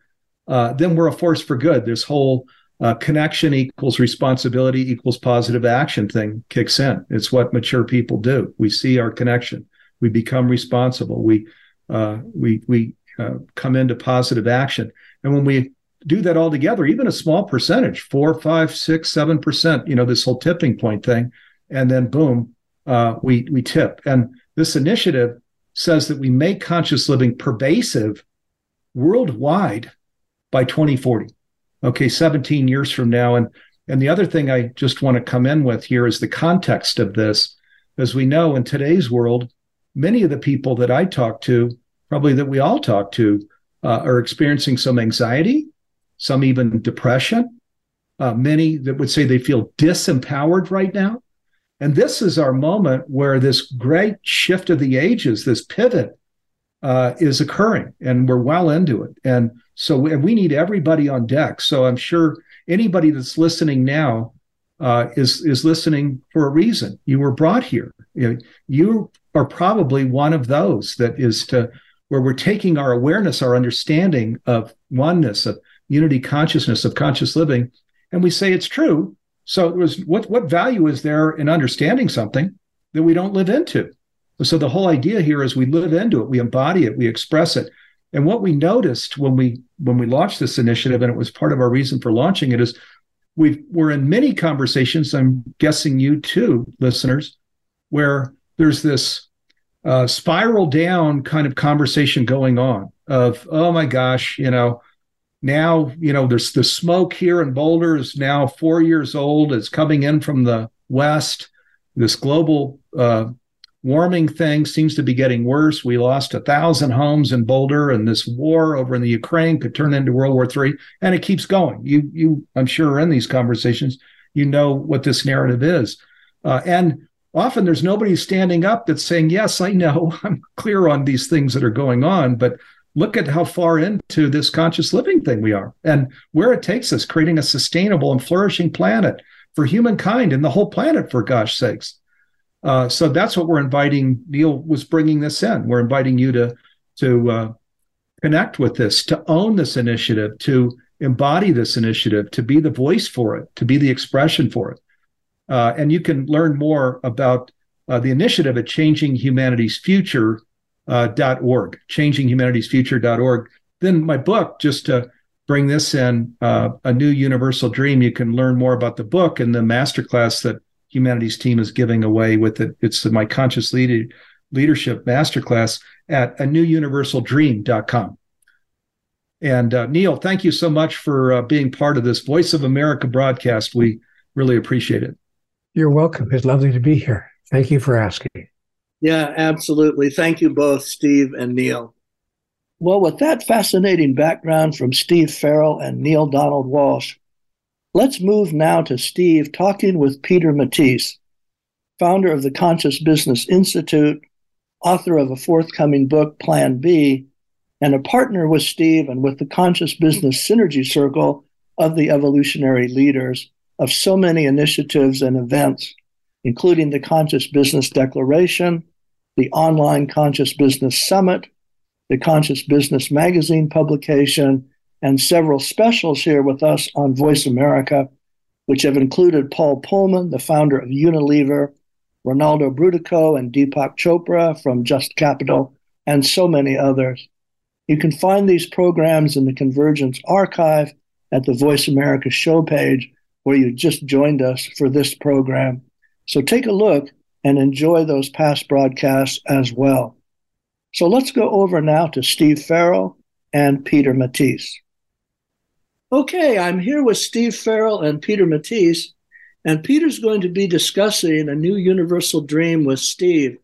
uh, then we're a force for good. This whole uh, connection equals responsibility equals positive action thing kicks in. It's what mature people do. We see our connection. We become responsible. We uh, we we come into positive action. And when we do that all together, even a small percentage, four, five, six, seven percent, you know, this whole tipping point thing, and then boom, uh, we we tip. And this initiative says that we make conscious living pervasive worldwide by 2040. Okay, 17 years from now. And and the other thing I just want to come in with here is the context of this. As we know in today's world, many of the people that I talk to, probably that we all talk to, uh, are experiencing some anxiety, some even depression. Uh, many that would say they feel disempowered right now. And this is our moment where this great shift of the ages, this pivot, uh, is occurring, and we're well into it. And so we, we, need everybody on deck. So I'm sure anybody that's listening now uh, is is listening for a reason. You were brought here. You, know, you are probably one of those that is to where we're taking our awareness, our understanding of oneness, of unity consciousness, of conscious living, and we say it's true. So it was what what value is there in understanding something that we don't live into? So the whole idea here is we live into it, we embody it, we express it. And what we noticed when we when we launched this initiative, and it was part of our reason for launching it, is we we're in many conversations. I'm guessing you too, listeners, where there's this uh, spiral down kind of conversation going on of oh my gosh, you know, now you know there's the smoke here in Boulder is now four years old. It's coming in from the west. This global uh, warming thing seems to be getting worse. We lost a thousand homes in Boulder, and this war over in the Ukraine could turn into World War III, and it keeps going. You, you, I'm sure, are in these conversations. You know what this narrative is, uh, and often there's nobody standing up that's saying, "Yes, I know. I'm clear on these things that are going on, but." Look at how far into this conscious living thing we are and where it takes us, creating a sustainable and flourishing planet for humankind and the whole planet, for gosh sakes. Uh, so that's what we're inviting. Neale was bringing this in. We're inviting you to to uh, connect with this, to own this initiative, to embody this initiative, to be the voice for it, to be the expression for it. Uh, and you can learn more about uh, the initiative at changinghumanity'sfuture.org, uh, org, changinghumanity'sfuture.org. Then my book, just to bring this in, uh, A New Universal Dream, you can learn more about the book and the masterclass that humanity's team is giving away with it. It's my conscious lead- leadership masterclass at a newuniversaldream.com. And uh, Neale, thank you so much for uh, being part of this Voice of America broadcast. We really appreciate it. You're welcome. It's lovely to be here. Thank you for asking. Yeah, absolutely. Thank you both, Steve and Neale. Well, with that fascinating background from Steve Farrell and Neale Donald Walsch, Let's move now to Steve talking with Peter Matthies, founder of the Conscious Business Institute, author of a forthcoming book, Plan B, and a partner with Steve and with the Conscious Business Synergy Circle of the evolutionary leaders of so many initiatives and events, including the Conscious Business Declaration, the online Conscious Business Summit, the Conscious Business Magazine publication, and several specials here with us on Voice America, which have included Paul Polman, the founder of Unilever, Rinaldo Brutoco and Deepak Chopra from Just Capital, and so many others. You can find these programs in the Convergence archive at the Voice America show page where you just joined us for this program. So take a look and enjoy those past broadcasts as well. So let's go over now to Steve Farrell and Peter Matthies. Okay, I'm here with Steve Farrell and Peter Matthies, and Peter's going to be discussing a new universal dream with Steve.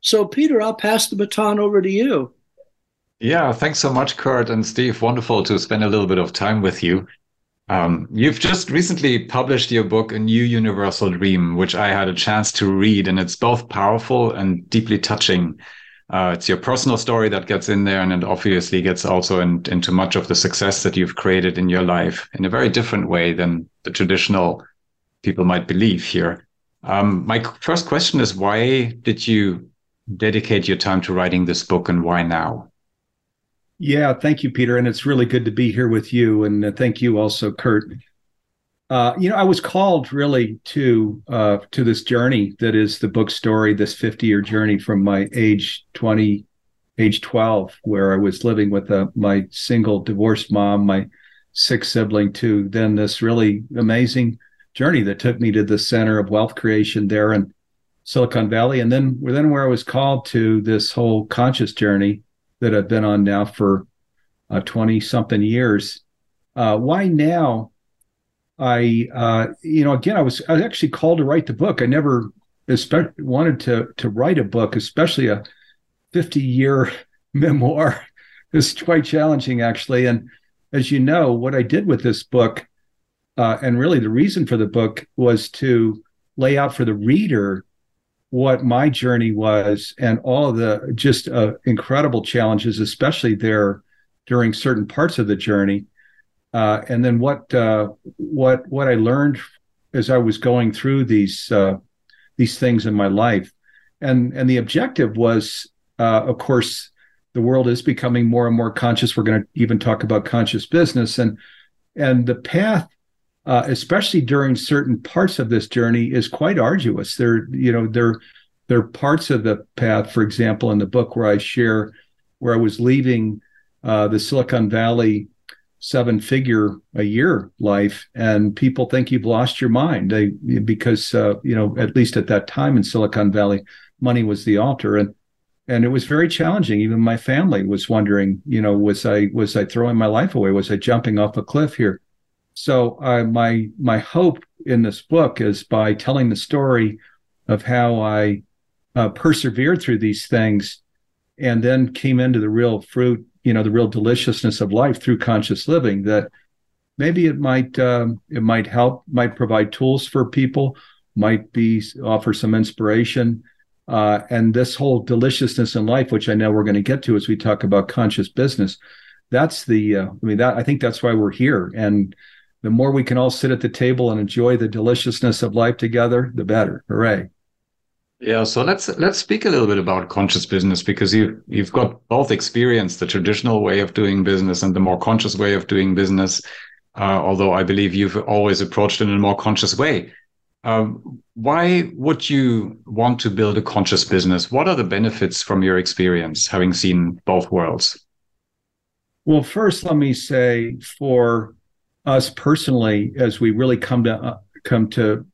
So, Peter, I'll pass the baton over to you. Yeah, thanks so much, Kurt and Steve. Wonderful to spend a little bit of time with you. Um, you've just recently published your book, A New Universal Dream, which I had a chance to read, and it's both powerful and deeply touching. Uh, it's your personal story that gets in there, and it obviously gets also in, into much of the success that you've created in your life in a very different way than the traditional people might believe here. Um, my first question is why did you dedicate your time to writing this book and why now? Yeah, thank you, Peter. And it's really good to be here with you. And uh, thank you also, Kurt. Uh, you know, I was called really to uh, to this journey that is the book story, this 50 year journey from my age 20, age 12, where I was living with a, uh, my single divorced mom, my sixth sibling, to then this really amazing journey that took me to the center of wealth creation there in Silicon Valley, and then then where I was called to this whole conscious journey that I've been on now for 20 uh, something years. Uh, why now? I, uh, you know, again, I was I actually called to write the book. I never wanted to to write a book, especially a 50 year memoir. It's quite challenging, actually. And as you know, what I did with this book, uh, and really the reason for the book was to lay out for the reader what my journey was and all the just uh, incredible challenges, especially there during certain parts of the journey uh, and then what uh, what what I learned as I was going through these uh, these things in my life, and and the objective was, uh, of course, the world is becoming more and more conscious. We're going to even talk about conscious business, and and the path, uh, especially during certain parts of this journey, is quite arduous. There, you know, there there are parts of the path, for example, in the book where I share where I was leaving uh, the Silicon Valley seven figure a year life and people think you've lost your mind. They because uh, you know at least at that time in silicon valley money was the altar. And and it was very challenging. Even my family was wondering you know was i was i throwing my life away? Was i jumping off a cliff here? So uh, my my hope in this book is by telling the story of how i uh, persevered through these things and then came into the real fruit you know the real deliciousness of life through conscious living that maybe it might um, it might help might provide tools for people might be offer some inspiration. Uh, and this whole deliciousness in life which i know we're going to get to as we talk about conscious business that's the uh, i mean that i think that's why we're here. And the more we can all sit at the table and enjoy the deliciousness of life together the better. Hooray yeah, so let's let's speak a little bit about conscious business because you you've got both experience the traditional way of doing business and the more conscious way of doing business. Uh, although I believe you've always approached it in a more conscious way. Um, why would you want to build a conscious business? What are the benefits from your experience, having seen both worlds? Well, first, let me say for us personally, as we really come to uh, come to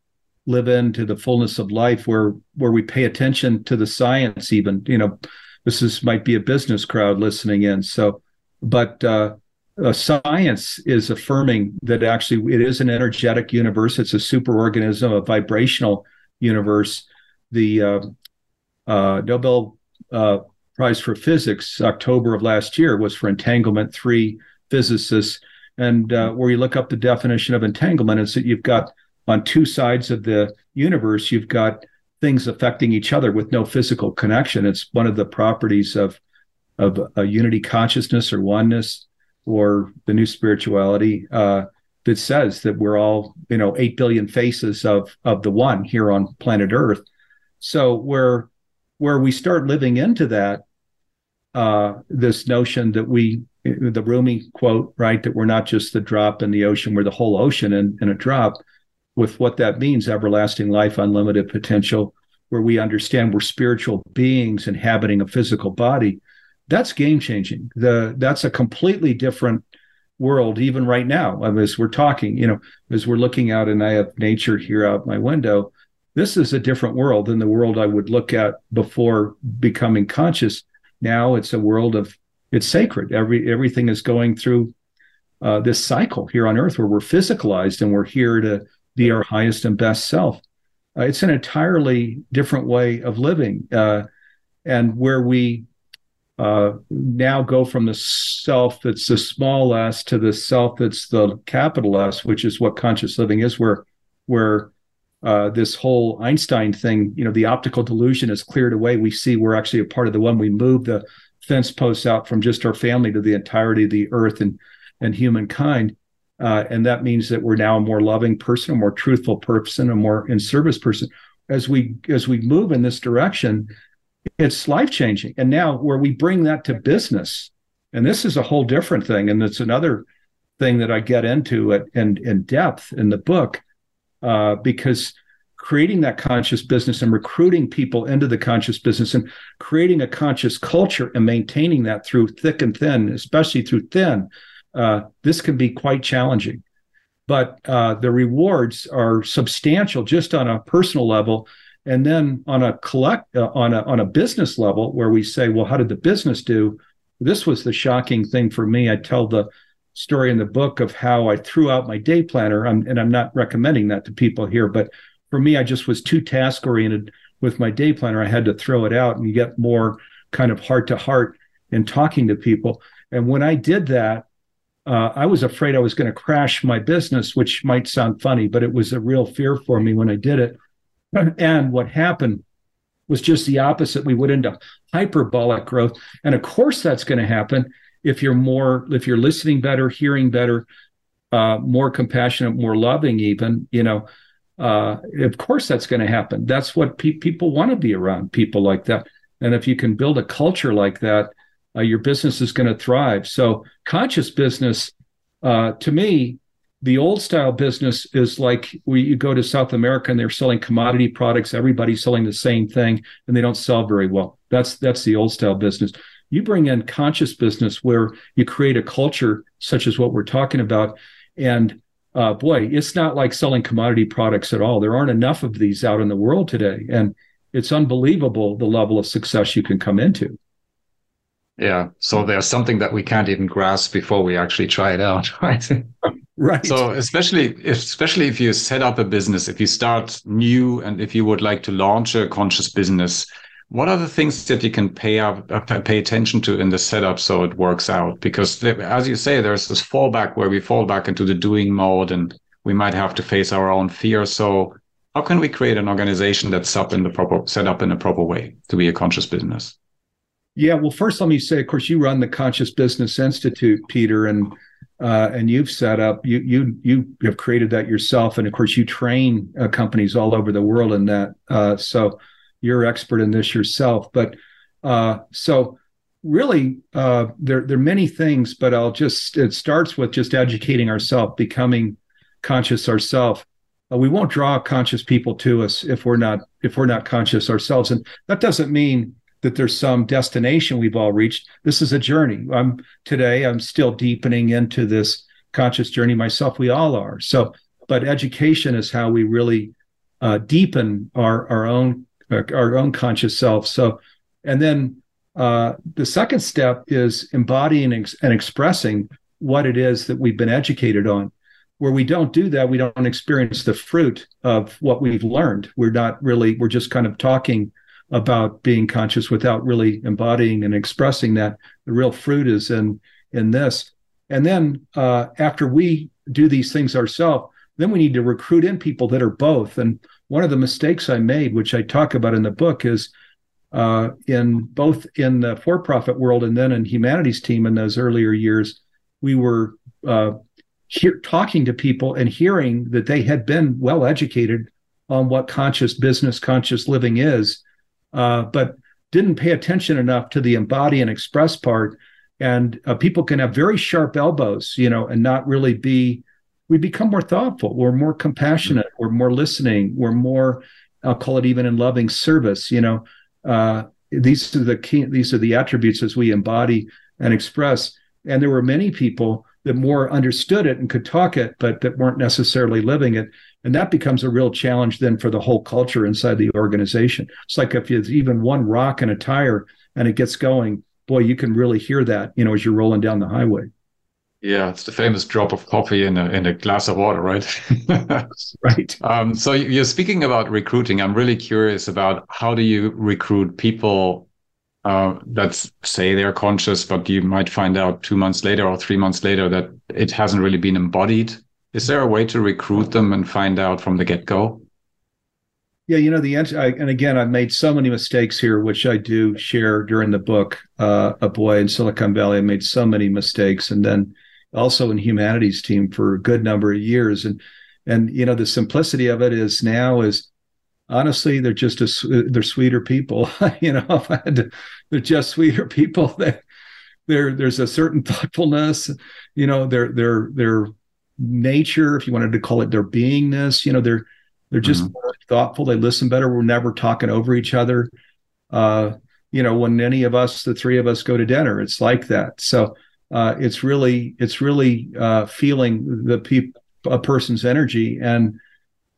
live into the fullness of life where where we pay attention to the science even you know this is might be a business crowd listening in. So but uh, uh, science is affirming that actually it is an energetic universe. It's a superorganism a vibrational universe. The uh, uh nobel uh, prize for physics october of last year was for entanglement three physicists. And uh, where you look up the definition of entanglement it's that you've got on two sides of the universe, you've got things affecting each other with no physical connection. It's one of the properties of of a unity consciousness or oneness or the new spirituality uh, that says that we're all you know eight billion faces of of the one here on planet Earth. So where where we start living into that, uh, this notion that we the Rumi quote right that we're not just the drop in the ocean, we're the whole ocean in, in a drop with what that means everlasting life, unlimited potential, where we understand we're spiritual beings inhabiting a physical body. That's game changing. The that's a completely different world, even right now. As we're talking, you know, as we're looking out and I have nature here out my window, this is a different world than the world I would look at before becoming conscious. Now it's a world of it's sacred. Every everything is going through uh, this cycle here on Earth where we're physicalized and we're here to be our highest and best self. Uh, it's an entirely different way of living, uh, and where we uh, now go from the self that's the small s to the self that's the capital S, which is what conscious living is, where where uh, this whole Einstein thing, you know, the optical delusion is cleared away. We see we're actually a part of the one. We move the fence posts out from just our family to the entirety of the earth and and humankind. Uh, and that means that we're now a more loving person, a more truthful person, a more in service person. As we as we move in this direction, it's life changing. And now where we bring that to business, and this is a whole different thing, and it's another thing that I get into at, in in depth in the book, uh, because creating that conscious business and recruiting people into the conscious business and creating a conscious culture and maintaining that through thick and thin, especially through thin, uh, this can be quite challenging. But uh, the rewards are substantial just on a personal level, and then on a collect uh, on a on a business level, where we say, well, how did the business do? This was the shocking thing for me. I tell the story in the book of how I threw out my day planner, I'm, and I'm not recommending that to people here, but for me, I just was too task oriented with my day planner. I had to throw it out and get more kind of heart to heart in talking to people. And when I did that, uh, I was afraid I was going to crash my business, which might sound funny, but it was a real fear for me when I did it. And what happened was just the opposite. We went into hyperbolic growth. And of course, that's going to happen if you're more, if you're listening better, hearing better, uh, more compassionate, more loving, even, you know. uh, of course that's going to happen. That's what pe- people want to be around people like that. And if you can build a culture like that, uh, your business is going to thrive. So conscious business, uh, to me, the old style business is like we you go to South America and they're selling commodity products. Everybody's selling the same thing, and they don't sell very well. That's that's the old style business. You bring in conscious business where you create a culture such as what we're talking about, and uh, boy, it's not like selling commodity products at all. There aren't enough of these out in the world today, and it's unbelievable the level of success you can come into. Yeah. So there's something that we can't even grasp before we actually try it out, right? Right. So especially especially if you set up a business, if you start new and if you would like to launch a conscious business, what are the things that you can pay up uh, pay attention to in the setup so it works out? Because as you say, there's this fallback where we fall back into the doing mode and we might have to face our own fear. So how can we create an organization that's up in the proper set up in a proper way to be a conscious business? Yeah, well, first let me say, of course, you run the Conscious Business Institute, Peter, and uh, and you've set up you you you have created that yourself, and of course, you train uh, companies all over the world in that. Uh, so you're expert in this yourself. But uh, so really, uh, there there are many things, but I'll just it starts with just educating ourselves, becoming conscious ourselves. Uh, we won't draw conscious people to us if we're not if we're not conscious ourselves, and that doesn't mean that there's some destination we've all reached. This is a journey. I'm today, I'm still deepening into this conscious journey myself. We all are. So, but education is how we really uh, deepen our, our own, uh, our own conscious self. So, and then uh, the second step is embodying and, and expressing what it is that we've been educated on. Where we don't do that, we don't experience the fruit of what we've learned. We're not really, we're just kind of talking about being conscious without really embodying and expressing that. The real fruit is in in this. And then uh, after we do these things ourselves, then we need to recruit in people that are both. And one of the mistakes I made, which I talk about in the book, is uh, in both in the for-profit world and then in humanity's team in those earlier years, we were uh, here talking to people and hearing that they had been well educated on what conscious business, conscious living is, uh, but didn't pay attention enough to the embody and express part. And uh, people can have very sharp elbows, you know, and not really be. We become more thoughtful. We're more compassionate. We're more listening. We're more. I'll call it even in loving service. You know, uh, these are the key. These are the attributes as we embody and express. And there were many people that more understood it and could talk it, but that weren't necessarily living it. And that becomes a real challenge then for the whole culture inside the organization. It's like if there's even one rock in a tire and it gets going, boy, you can really hear that, you know, as you're rolling down the highway. Yeah, it's the famous drop of coffee in a in a glass of water, right? right. Um, so you're speaking about recruiting. I'm really curious about how do you recruit people uh, that say they're conscious, but you might find out two months later or three months later that it hasn't really been embodied is there a way to recruit them and find out from the get go? Yeah, you know the answer. I, and again, I've made so many mistakes here, which I do share during the book. Uh, a boy in Silicon Valley, I made so many mistakes, and then also in humanity's team for a good number of years. And and you know the simplicity of it is now is honestly they're just a, they're sweeter people. you know, if I had to, they're just sweeter people. They, there there's a certain thoughtfulness. You know, they're they're they're nature, if you wanted to call it their beingness. You know, they're they're just mm-hmm. thoughtful. They listen better. We're never talking over each other. Uh, you know, when any of us, the three of us, go to dinner, it's like that. So uh, it's really it's really uh, feeling the people a person's energy and.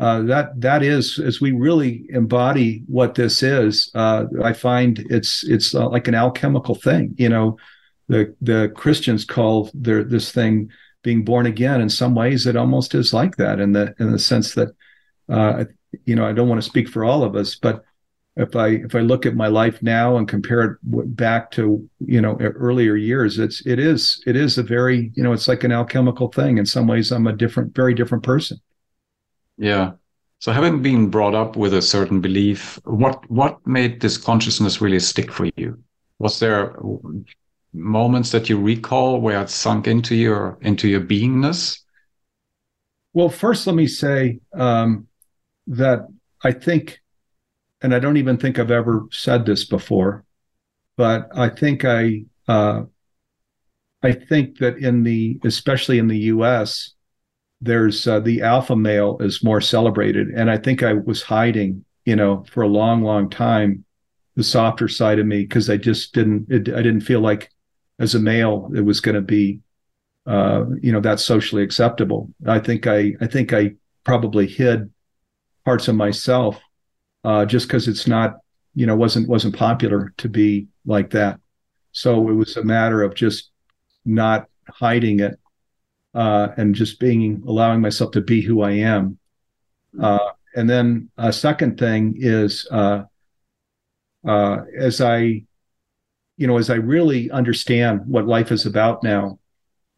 Uh, that that is as we really embody what this is. Uh, I find it's it's uh, like an alchemical thing. You know, the the Christians call their this thing being born again in some ways it almost is like that in the in the sense that uh, you know I don't want to speak for all of us but if I if I look at my life now and compare it back to you know earlier years it's it is it is a very you know it's like an alchemical thing. In some ways I'm a different very different person. Yeah. So having been brought up with a certain belief what what made this consciousness really stick for you? Was there moments that you recall where it sunk into your into your beingness? Well, first, let me say, um, that I think, and I don't even think I've ever said this before, but I think I uh, I think that in the especially in the U.S. There's uh, the alpha male is more celebrated, and I think I was hiding, you know, for a long, long time, the softer side of me because I just didn't. It, I didn't feel like, as a male, it was going to be, uh, you know, that's socially acceptable. I think I, I think I probably hid parts of myself uh, just because it's not, you know, wasn't wasn't popular to be like that. So it was a matter of just not hiding it uh, and just being allowing myself to be who I am. Uh, and then a second thing is uh, uh as I, you know, as I really understand what life is about now,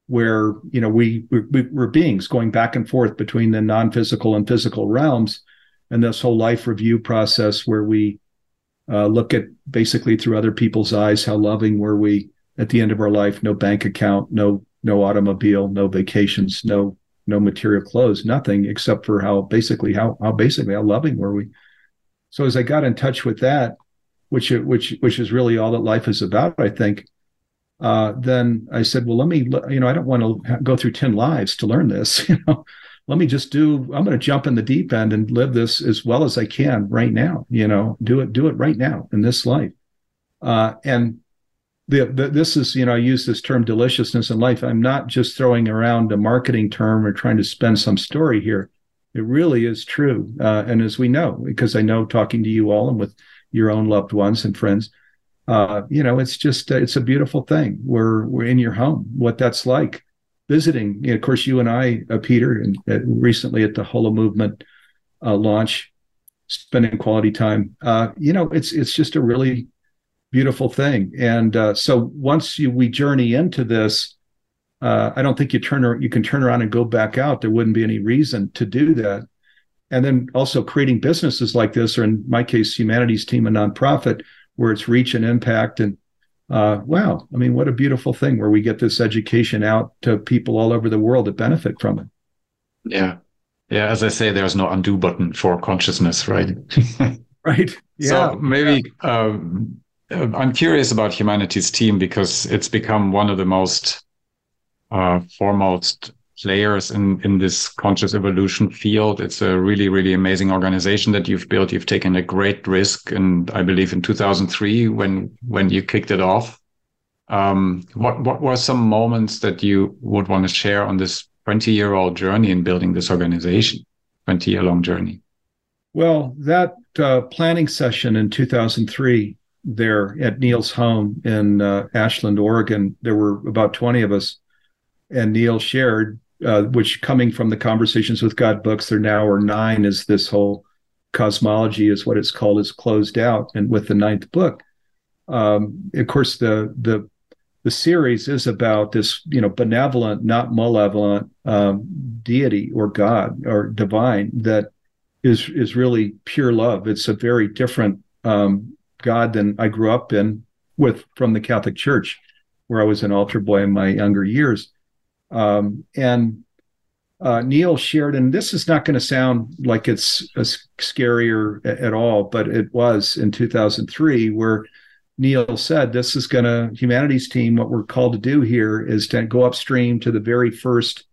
where you know we we're, we're beings going back and forth between the non-physical and physical realms, and this whole life review process where we uh, look at basically through other people's eyes how loving were we at the end of our life? No bank account no no automobile no vacations no no material clothes nothing except for how basically how how basically how loving were we? So as i got in touch with that which which which is really all that life is about i think uh, then i said well let me you know i don't want to go through 10 lives to learn this you know. Let me just do i'm going to jump in the deep end and live this as well as i can right now you know. Do it do it right now in this life. Uh, and the, the, this is you know i use this term deliciousness in life. I'm not just throwing around a marketing term or trying to spend some story here. It really is true uh, and as we know because i know talking to you all and with your own loved ones and friends uh, you know it's just uh, it's a beautiful thing we're we're in your home what that's like visiting. You know, of course, you and I, uh, Peter, and uh, recently at the Holomovement uh, launch, spending quality time. Uh, you know, it's it's just a really beautiful thing. And so once you we journey into this, I don't think you turn you can turn around and go back out. There wouldn't be any reason to do that. And then also creating businesses like this, or in my case, Humanity's Team, a nonprofit, where it's reach and impact and uh, wow, I mean, what a beautiful thing where we get this education out to people all over the world that benefit from it. Yeah. Yeah. As I say, there's no undo button for consciousness, right? right. Yeah. So maybe um, I'm curious about Humanity's Team because it's become one of the most uh, foremost players in in this conscious evolution field. It's a really really amazing organization that you've built. You've taken a great risk, and I believe in 2003 when when you kicked it off. Um, what what were some moments that you would want to share on this 20 year old journey in building this organization, 20 year long journey? Well, that uh, planning session in 2003 there at Neale's home in uh, Ashland, Oregon, there were about 20 of us and Neale shared uh, which coming from the conversations with God books, there now are nine. Is this whole cosmology is what it's called is closed out, and with the ninth book, um, of course the the the series is about this you know benevolent, not malevolent um, deity or God or divine that is is really pure love. It's a very different um, God than I grew up in with from the Catholic Church, where I was an altar boy in my younger years. Um, and uh, Neale shared, and this is not going to sound like it's a scarier at all, but it was in 2003 where Neale said, This is going to, humanity's team, what we're called to do here is to go upstream to the very first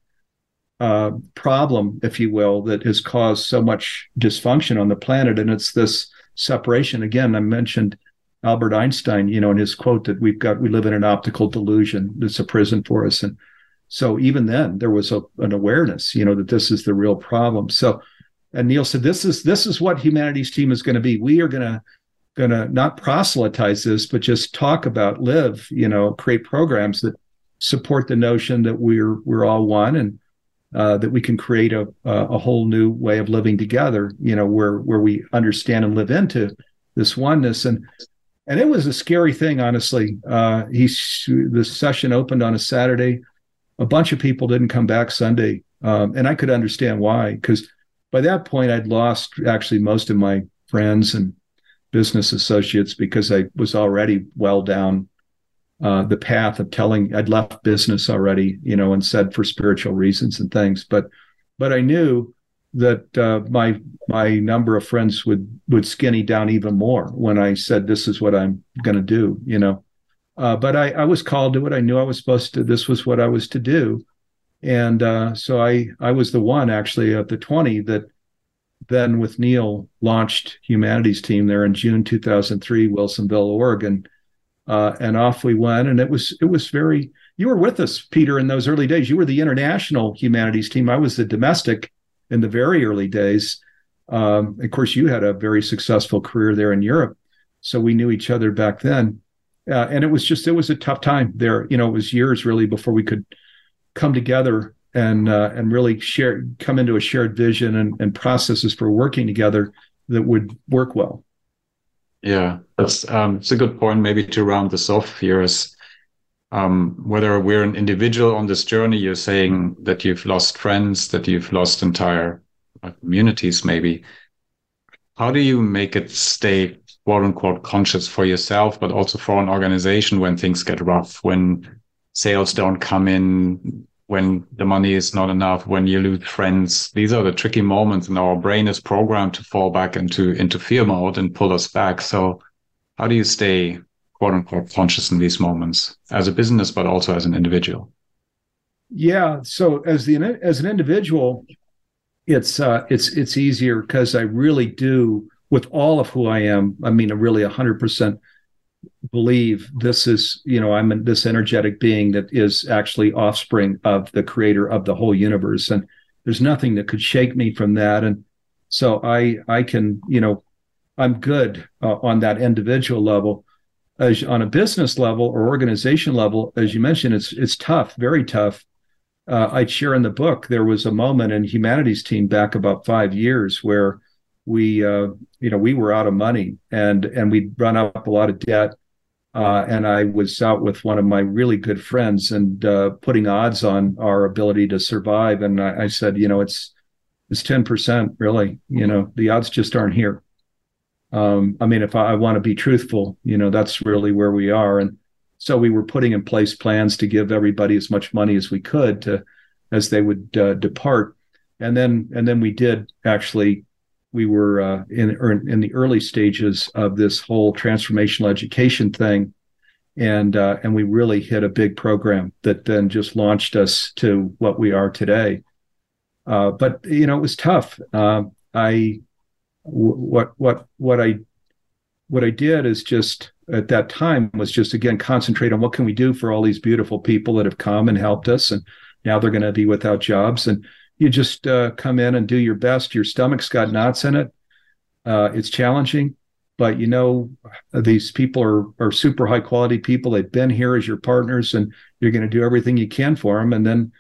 uh, problem, if you will, that has caused so much dysfunction on the planet. And it's this separation. Again, I mentioned Albert Einstein, you know, in his quote that we've got, we live in an optical delusion. It's a prison for us. And so even then, there was a, an awareness, you know, that this is the real problem. So, and Neale said, "This is this is what humanity's team is going to be. We are going to going to not proselytize this, but just talk about, live, you know, create programs that support the notion that we're we're all one and uh, that we can create a a whole new way of living together. You know, where where we understand and live into this oneness and." And it was a scary thing, honestly. Uh, he the session opened on a Saturday a bunch of people didn't come back Sunday, um, and I could understand why because by that point I'd lost actually most of my friends and business associates because I was already well down uh, the path of telling I'd left business already, you know, and said for spiritual reasons and things. But but I knew that uh, my my number of friends would would skinny down even more when I said this is what I'm going to do. You know, uh, but I I was called to it. I knew I was supposed to. This was what I was to do, and uh, so I I was the one actually of the twenty that then with Neale launched Humanity's Team there in June 2003, Wilsonville, Oregon, uh, and off we went. And it was it was very. You were with us, Peter, in those early days. You were the international humanity's team. I was the domestic in the very early days. Um, of course, you had a very successful career there in Europe, so we knew each other back then. Uh, and it was just it was a tough time there. You know, it was years really before we could come together and uh, and really share come into a shared vision and, and processes for working together that would work well. Yeah, that's um, it's a good point. Maybe to round this off here is um, whether we're an individual on this journey. You're saying that you've lost friends, that you've lost entire uh, communities, maybe. How do you make it stay quote unquote conscious for yourself, but also for an organization when things get rough, when sales don't come in, when the money is not enough, when you lose friends. These are the tricky moments, and our brain is programmed to fall back into into fear mode and pull us back. So, how do you stay quote unquote conscious in these moments as a business, but also as an individual? Yeah. So as the as an individual, it's uh, it's it's easier because I really do with all of who I am. I mean, I really hundred percent believe this is you know i'm this energetic being that is actually offspring of the creator of the whole universe. And there's nothing that could shake me from that. And so i i can you know i'm good uh, on that individual level. As on a business level or organization level as you mentioned it's it's tough very tough. Uh, i share in the book there was a moment in humanity's team back about five years where we uh, you know we were out of money and and we'd run up a lot of debt uh, and I was out with one of my really good friends and uh, putting odds on our ability to survive. And I, I said, you know, it's it's ten percent really. You know, the odds just aren't here. Um, I mean, if I, I want to be truthful, you know, that's really where we are. And so we were putting in place plans to give everybody as much money as we could to as they would uh, depart. And then and then we did actually we were uh, in in the early stages of this whole transformational education thing, and uh, and we really hit a big program that then just launched us to what we are today. Uh, but you know, it was tough. Uh, I what what what I what I did is just at that time was just again concentrate on what can we do for all these beautiful people that have come and helped us, and now they're going to be without jobs and you just uh, come in and do your best. Your stomach's got knots in it. Uh, it's challenging, but you know these people are are super high quality people. They've been here as your partners, and you're going to do everything you can for them. And then,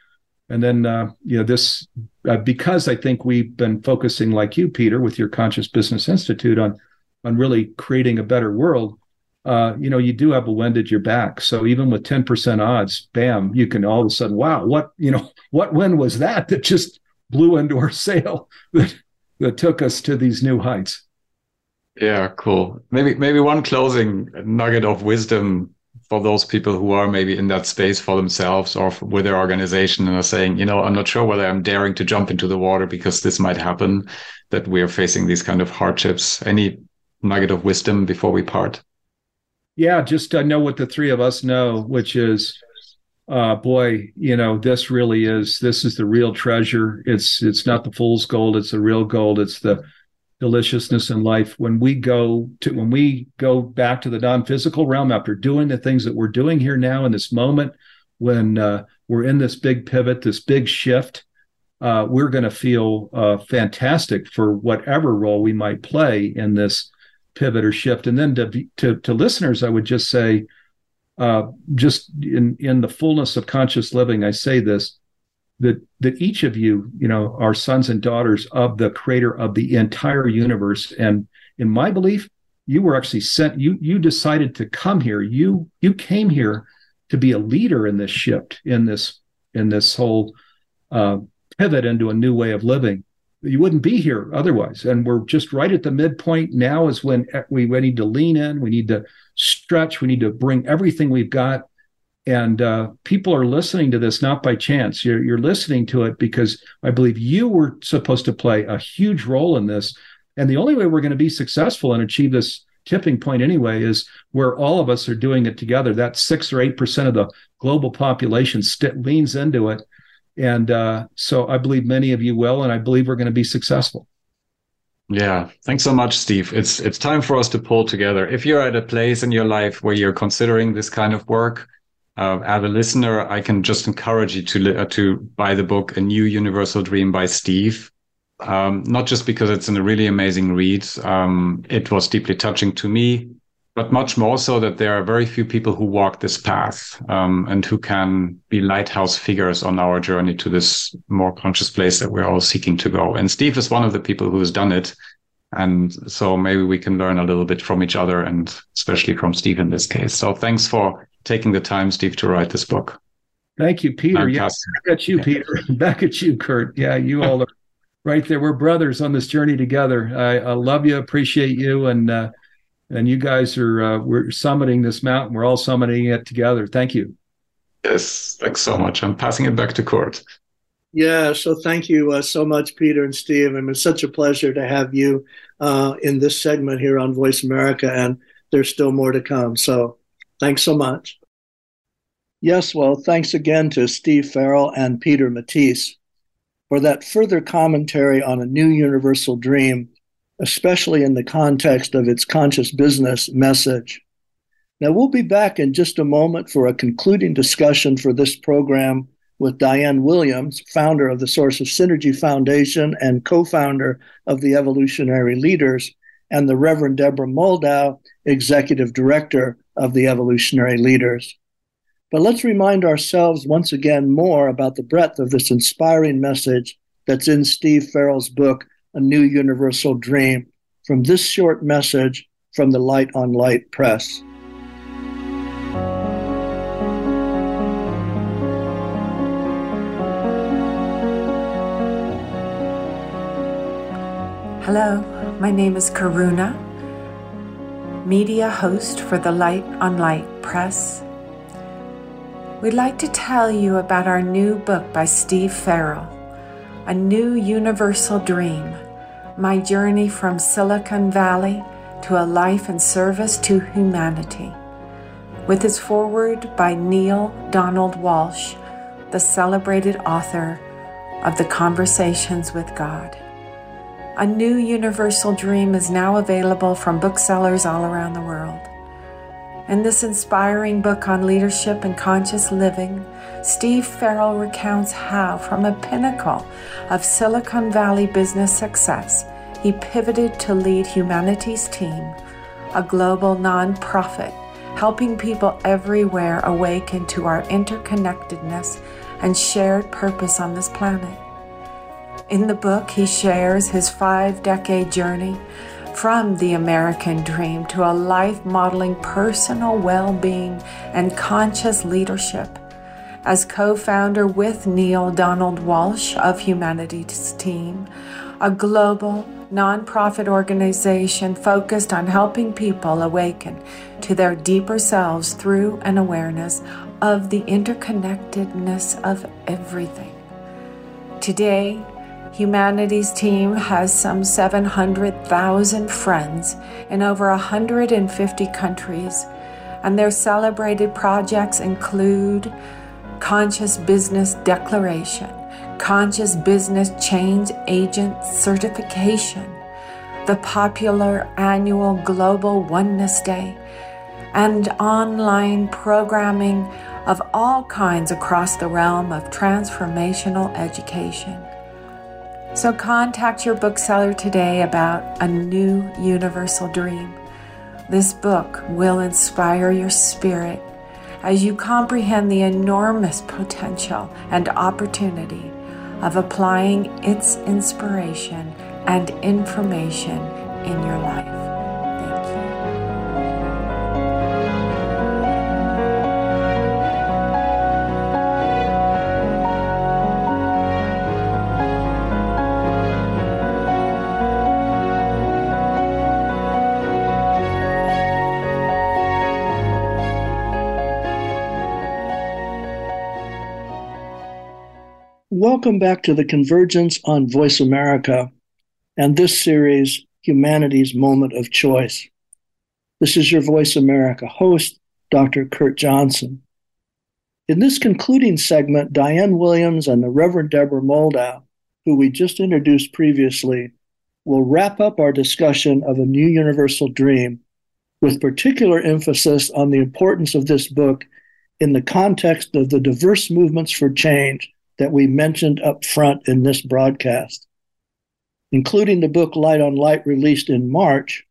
and then uh, you know this uh, because I think we've been focusing, like you, Peter, with your Conscious Business Institute on on really creating a better world uh, you know, you do have a wind at your back. So even with 10% odds, bam, you can all of a sudden, wow, what, you know, what wind was that that just blew into our sail that, that took us to these new heights? Yeah, cool. Maybe, maybe one closing nugget of wisdom for those people who are maybe in that space for themselves or with their organization and are saying, you know, I'm not sure whether I'm daring to jump into the water because this might happen, that we are facing these kind of hardships. Any nugget of wisdom before we part? Yeah, just uh, know what the three of us know, which is, uh, boy, you know, this really is this is the real treasure. It's it's not the fool's gold; it's the real gold. It's the deliciousness in life. When we go to when we go back to the non-physical realm after doing the things that we're doing here now in this moment, when uh, we're in this big pivot, this big shift, uh, we're going to feel uh, fantastic for whatever role we might play in this pivot or shift. And then to to, to listeners, I would just say, uh, just in in the fullness of conscious living, I say this that that each of you, you know, are sons and daughters of the creator of the entire universe. And in my belief, you were actually sent. You you decided to come here. You you came here to be a leader in this shift in this in this whole uh, pivot into a new way of living you wouldn't be here otherwise. And we're just right at the midpoint. Now is when we, we need to lean in, we need to stretch, we need to bring everything we've got and uh, people are listening to this not by chance. You're, you're listening to it because I believe you were supposed to play a huge role in this. And the only way we're going to be successful and achieve this tipping point anyway is where all of us are doing it together. That six or eight percent of the global population st- leans into it, and uh, so I believe many of you will, and I believe we're going to be successful. Yeah, thanks so much, Steve. It's it's time for us to pull together. If you're at a place in your life where you're considering this kind of work, uh, as a listener, I can just encourage you to uh, to buy the book "A New Universal Dream" by Steve. Um, not just because it's a really amazing read, um, it was deeply touching to me, but much more so that there are very few people who walk this path um, and who can be lighthouse figures on our journey to this more conscious place that we're all seeking to go. And Steve is one of the people who has done it. And so maybe we can learn a little bit from each other and especially from Steve in this case. So thanks for taking the time, Steve, to write this book. Thank you, Peter. Yeah, back at you, Peter. back at you, Kurt. Yeah, you all are right there. We're brothers on this journey together. I, I love you, appreciate you, and uh, and you guys are uh, we're summiting this mountain. We're all summiting it together. Thank you. Yes, thanks so much. I'm passing it back to Kurt. Yeah, so thank you uh, so much, Peter and Steve. I mean, it's such a pleasure to have you uh, in this segment here on Voice America, and there's still more to come. So thanks so much. Yes, well, thanks again to Steve Farrell and Peter Matthies for that further commentary on a new universal dream especially in the context of its conscious business message. Now, we'll be back in just a moment for a concluding discussion for this program with Diane Williams, founder of the Source of Synergy Foundation and co founder of the Evolutionary Leaders, and the Reverend Deborah Moldow, executive director of the Evolutionary Leaders. But let's remind ourselves once again more about the breadth of this inspiring message that's in Steve Farrell's book, a new universal dream from this short message from the Light on Light Press. Hello, my name is Karuna, media host for the Light on Light Press. We'd like to tell you about our new book by Steve Farrell, A New Universal Dream my journey from Silicon Valley to a life and service to humanity. With its foreword by Neale Donald Walsch, the celebrated author of The Conversations with God. A new universal dream is now available from booksellers all around the world. In this inspiring book on leadership and conscious living, Steve Farrell recounts how, from a pinnacle of Silicon Valley business success, he pivoted to lead Humanity's Team, a global nonprofit helping people everywhere awaken to our interconnectedness and shared purpose on this planet. In the book, he shares his five decade journey from the American dream to a life modeling personal well being and conscious leadership. As co founder with Neale Donald Walsch of Humanity's Team, a global nonprofit organization focused on helping people awaken to their deeper selves through an awareness of the interconnectedness of everything. Today, Humanity's team has some 700,000 friends in over 150 countries, and their celebrated projects include Conscious Business Declaration, Conscious Business Change Agent Certification, the popular annual Global Oneness Day, and online programming of all kinds across the realm of transformational education. So contact your bookseller today about a new universal dream. This book will inspire your spirit as you comprehend the enormous potential and opportunity of applying its inspiration and information in your life. Welcome back to the Convergence on Voice America and this series, Humanity's Moment of Choice. This is your Voice America host, Dr. Kurt Johnson. In this concluding segment, Diane Williams and the Reverend Deborah Moldow, who we just introduced previously, will wrap up our discussion of a new universal dream with particular emphasis on the importance of this book in the context of the diverse movements for change that we mentioned up front in this broadcast. Including the book Light on Light, released in March,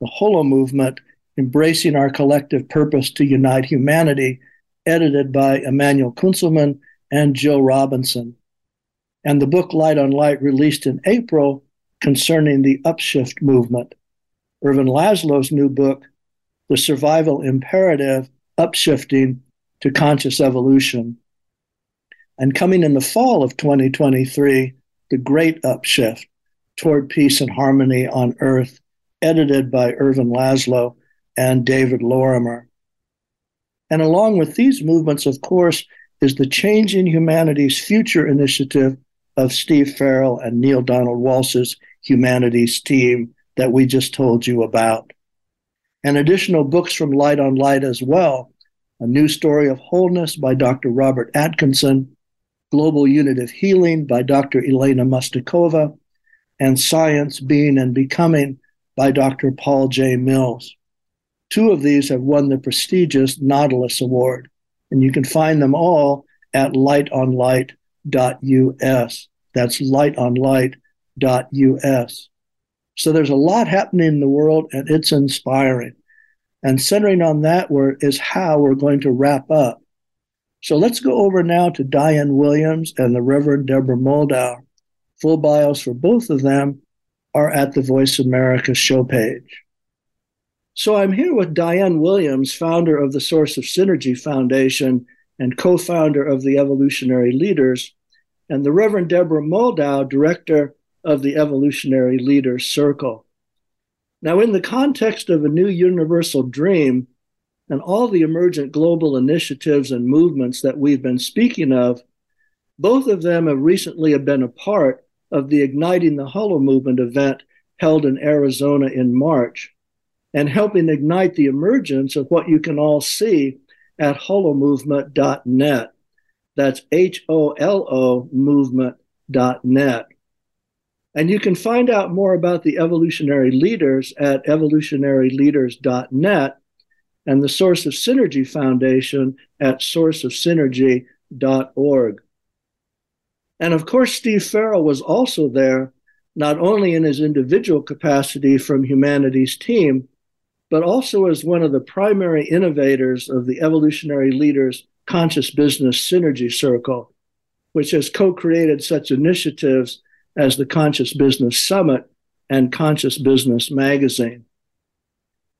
The Holomovement Embracing Our Collective Purpose to Unite Humanity, edited by Emanuel Kuntzelman and Jill Robinson. And the book Light on Light, released in April, concerning the upshift movement. Ervin Laszlo's new book, The Survival Imperative Upshifting to Conscious Evolution, and coming in the fall of 2023, The Great Upshift Toward Peace and Harmony on Earth, edited by Ervin Laszlo and David Lorimer. And along with these movements, of course, is the Changing Humanity's Future initiative of Steve Farrell and Neale Donald Walsch's Humanity's team that we just told you about. And additional books from Light on Light as well A New Story of Wholeness by Dr. Robert Atkinson, Global Unitive Healing by Dr. Elena Mustakova, and Science, Being, and Becoming by Dr. Paul J. Mills. Two of these have won the prestigious Nautilus Award, and you can find them all at lightonlight.us. That's lightonlight.us. So there's a lot happening in the world, and it's inspiring. And centering on that word is how we're going to wrap up so let's go over now to Diane Williams and the Reverend Deborah Moldow. Full bios for both of them are at the Voice America show page. So I'm here with Diane Williams, founder of the Source of Synergy Foundation and co founder of the Evolutionary Leaders, and the Reverend Deborah Moldow, director of the Evolutionary Leaders Circle. Now, in the context of a new universal dream, and all the emergent global initiatives and movements that we've been speaking of, both of them have recently been a part of the Igniting the Holomovement event held in Arizona in March and helping ignite the emergence of what you can all see at holomovement.net. That's H O L O movement.net. And you can find out more about the evolutionary leaders at evolutionaryleaders.net and the Source of Synergy Foundation at sourceofsynergy.org. And of course, Steve Farrell was also there, not only in his individual capacity from Humanity's team, but also as one of the primary innovators of the Evolutionary Leaders Conscious Business Synergy Circle, which has co created such initiatives as the Conscious Business Summit and Conscious Business Magazine.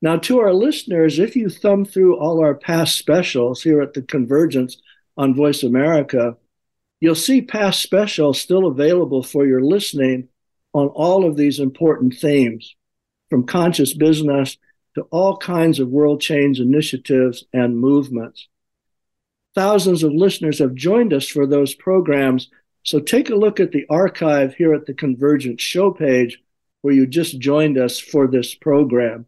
Now, to our listeners, if you thumb through all our past specials here at the Convergence on Voice America, you'll see past specials still available for your listening on all of these important themes, from conscious business to all kinds of world change initiatives and movements. Thousands of listeners have joined us for those programs, so take a look at the archive here at the Convergence show page where you just joined us for this program.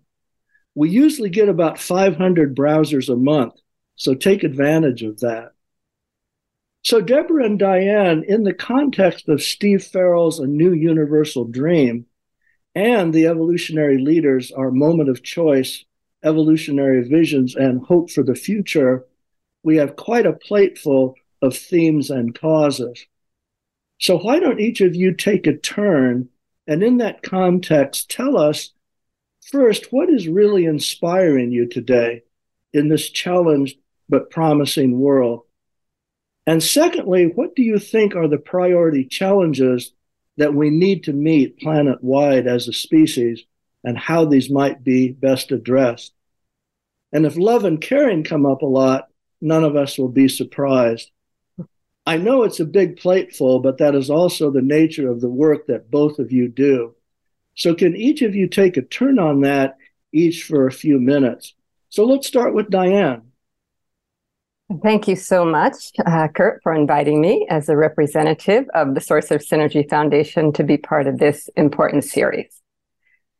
We usually get about 500 browsers a month, so take advantage of that. So, Deborah and Diane, in the context of Steve Farrell's A New Universal Dream and the evolutionary leaders, our moment of choice, evolutionary visions, and hope for the future, we have quite a plateful of themes and causes. So, why don't each of you take a turn and, in that context, tell us First, what is really inspiring you today in this challenged but promising world? And secondly, what do you think are the priority challenges that we need to meet planet wide as a species and how these might be best addressed? And if love and caring come up a lot, none of us will be surprised. I know it's a big plateful, but that is also the nature of the work that both of you do. So, can each of you take a turn on that, each for a few minutes? So, let's start with Diane. Thank you so much, uh, Kurt, for inviting me as a representative of the Source of Synergy Foundation to be part of this important series.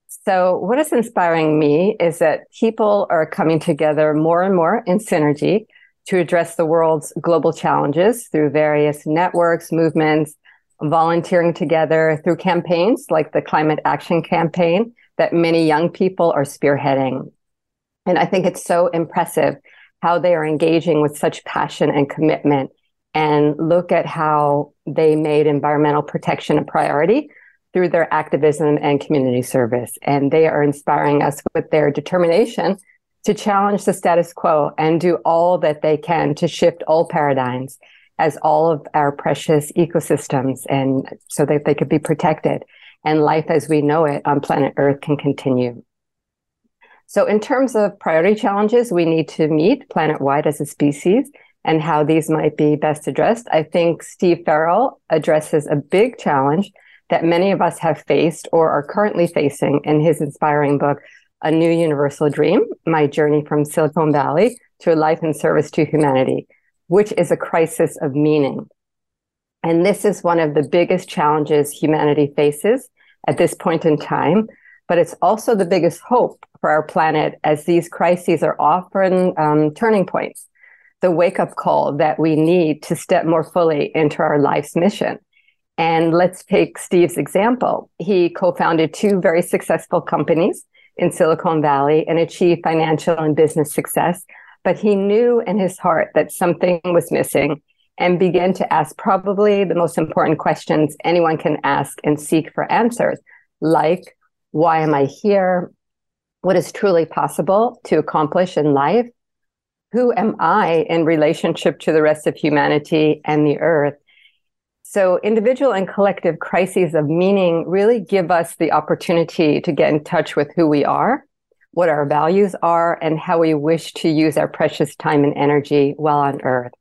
So, what is inspiring me is that people are coming together more and more in synergy to address the world's global challenges through various networks, movements, volunteering together through campaigns like the Climate Action Campaign that many young people are spearheading. And I think it's so impressive how they are engaging with such passion and commitment and look at how they made environmental protection a priority through their activism and community service. And they are inspiring us with their determination to challenge the status quo and do all that they can to shift all paradigms as all of our precious ecosystems and so that they could be protected and life as we know it on planet Earth can continue. So, in terms of priority challenges we need to meet planet wide as a species and how these might be best addressed, I think Steve Farrell addresses a big challenge that many of us have faced or are currently facing in his inspiring book, A New Universal Dream My Journey from Silicon Valley to a Life in Service to Humanity, which is a crisis of meaning. And this is one of the biggest challenges humanity faces at this point in time but it's also the biggest hope for our planet as these crises are often um, turning points, the wake up call that we need to step more fully into our life's mission. And let's take Steve's example. He co founded two very successful companies in Silicon Valley and achieved financial and business success. But he knew in his heart that something was missing and began to ask probably the most important questions anyone can ask and seek for answers, like why am I here? What is truly possible to accomplish in life? Who am I in relationship to the rest of humanity and the earth? So, individual and collective crises of meaning really give us the opportunity to get in touch with who we are, what our values are, and how we wish to use our precious time and energy while on earth.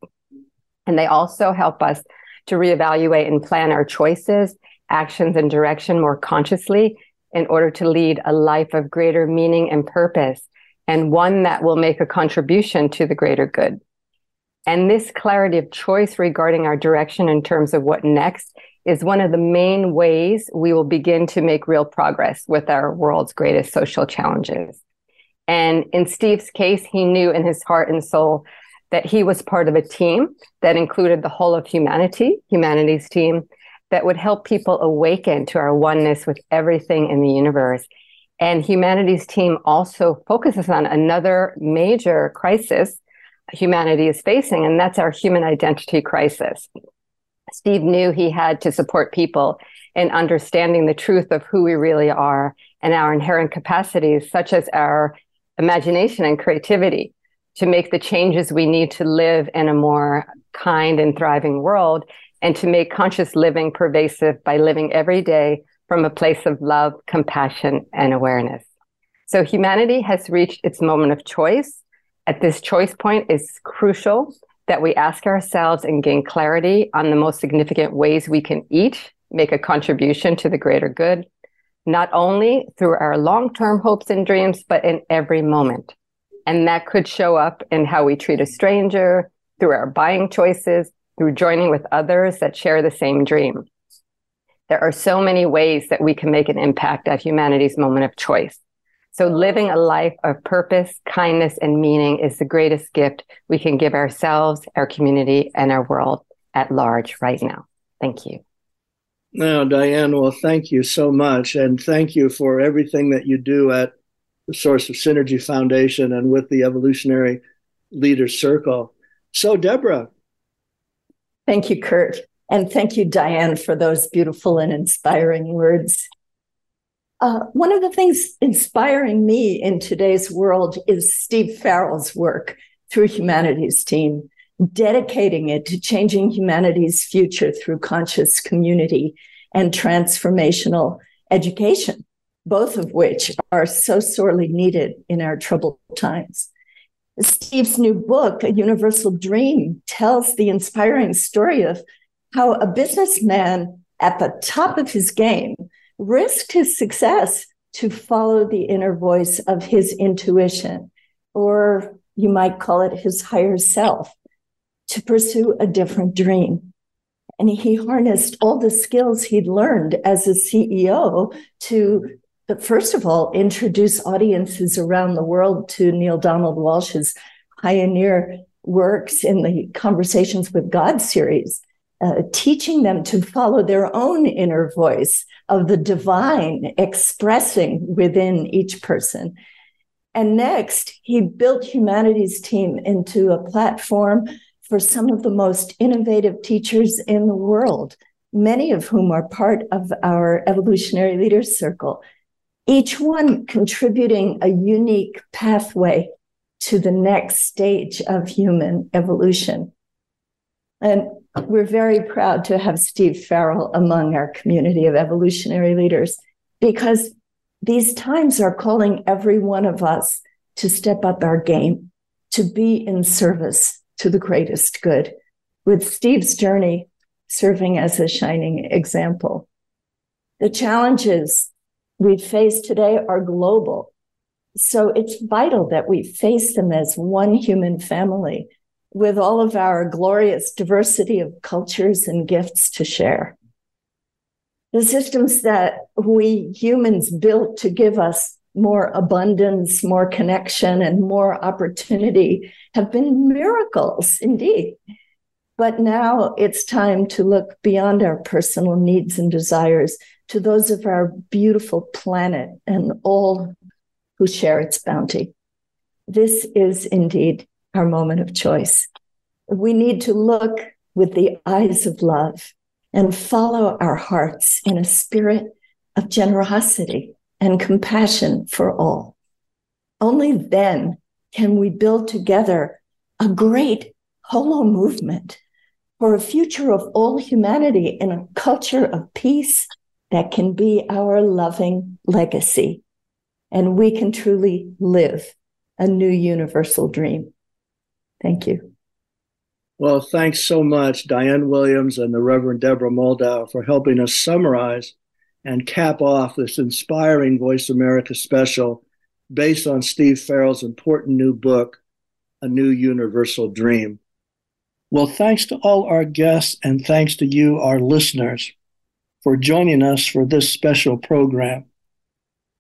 And they also help us to reevaluate and plan our choices, actions, and direction more consciously in order to lead a life of greater meaning and purpose, and one that will make a contribution to the greater good. And this clarity of choice regarding our direction in terms of what next is one of the main ways we will begin to make real progress with our world's greatest social challenges. And in Steve's case, he knew in his heart and soul that he was part of a team that included the whole of humanity, humanity's team, that would help people awaken to our oneness with everything in the universe. And humanity's team also focuses on another major crisis humanity is facing, and that's our human identity crisis. Steve knew he had to support people in understanding the truth of who we really are and our inherent capacities, such as our imagination and creativity, to make the changes we need to live in a more kind and thriving world and to make conscious living pervasive by living every day from a place of love, compassion, and awareness. So humanity has reached its moment of choice. At this choice point, is crucial that we ask ourselves and gain clarity on the most significant ways we can each make a contribution to the greater good, not only through our long term hopes and dreams, but in every moment. And that could show up in how we treat a stranger, through our buying choices, through joining with others that share the same dream. There are so many ways that we can make an impact at humanity's moment of choice. So living a life of purpose, kindness, and meaning is the greatest gift we can give ourselves, our community, and our world at large right now. Thank you. Now, Diane, well, thank you so much. And thank you for everything that you do at the Source of Synergy Foundation and with the Evolutionary Leaders Circle. So, Deborah, Thank you, Kurt. And thank you, Diane, for those beautiful and inspiring words. Uh, one of the things inspiring me in today's world is Steve Farrell's work through Humanity's Team, dedicating it to changing humanity's future through conscious community and transformational education, both of which are so sorely needed in our troubled times. Steve's new book, A Universal Dream, tells the inspiring story of how a businessman at the top of his game risked his success to follow the inner voice of his intuition, or you might call it his higher self, to pursue a different dream. And he harnessed all the skills he'd learned as a CEO to, first of all, introduce audiences around the world to Neale Donald Walsch's pioneer works in the Conversations with God series, uh, teaching them to follow their own inner voice of the divine expressing within each person. And next, he built Humanity's Team into a platform for some of the most innovative teachers in the world, many of whom are part of our Evolutionary Leaders Circle, each one contributing a unique pathway to the next stage of human evolution. And we're very proud to have Steve Farrell among our community of evolutionary leaders because these times are calling every one of us to step up our game, to be in service to the greatest good, with Steve's journey serving as a shining example. The challenges we face today are global. So it's vital that we face them as one human family with all of our glorious diversity of cultures and gifts to share. The systems that we humans built to give us more abundance, more connection, and more opportunity have been miracles indeed. But now it's time to look beyond our personal needs and desires to those of our beautiful planet and all who share its bounty. This is indeed our moment of choice. We need to look with the eyes of love and follow our hearts in a spirit of generosity and compassion for all. Only then can we build together a great holo movement for a future of all humanity in a culture of peace that can be our loving legacy. And we can truly live a new universal dream. Thank you. Well, thanks so much, Diane Williams and the Reverend Deborah Moldow, for helping us summarize and cap off this inspiring Voice America special based on Steve Farrell's important new book, A New Universal Dream. Well, thanks to all our guests and thanks to you, our listeners, for joining us for this special program.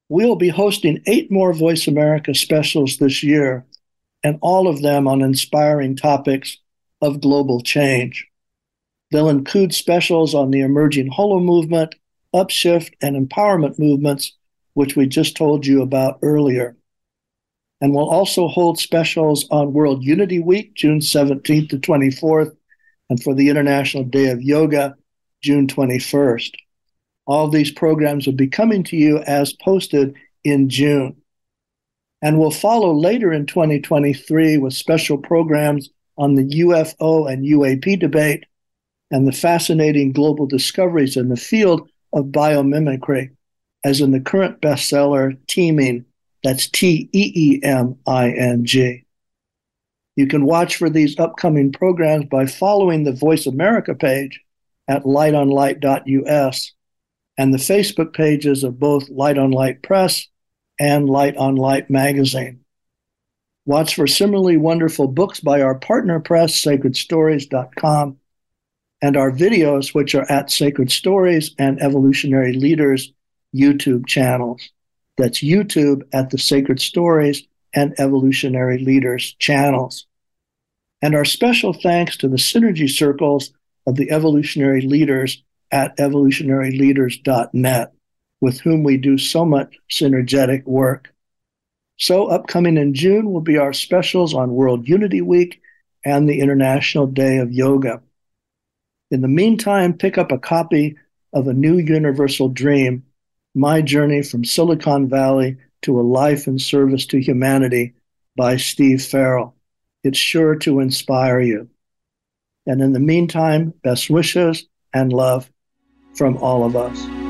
We'll be hosting eight more Voice America specials this year, and all of them on inspiring topics of global change. They'll include specials on the emerging holo movement, upshift, and empowerment movements, which we just told you about earlier. And we'll also hold specials on World Unity Week, June 17th to 24th, and for the International Day of Yoga, June 21st. All these programs will be coming to you as posted in June. And we'll follow later in 2023 with special programs on the UFO and UAP debate and the fascinating global discoveries in the field of biomimicry, as in the current bestseller, Teeming. That's T E E M I N G. You can watch for these upcoming programs by following the Voice America page at lightonlight.us and the Facebook pages of both Light on Light Press and Light on Light Magazine. Watch for similarly wonderful books by our partner press, sacredstories.com, and our videos, which are at Sacred Stories and Evolutionary Leaders YouTube channels. That's YouTube at the Sacred Stories and Evolutionary Leaders channels. And our special thanks to the synergy circles of the evolutionary leaders at evolutionaryleaders.net, with whom we do so much synergetic work. So, upcoming in June will be our specials on World Unity Week and the International Day of Yoga. In the meantime, pick up a copy of A New Universal Dream My Journey from Silicon Valley to a Life in Service to Humanity by Steve Farrell. It's sure to inspire you. And in the meantime, best wishes and love from all of us.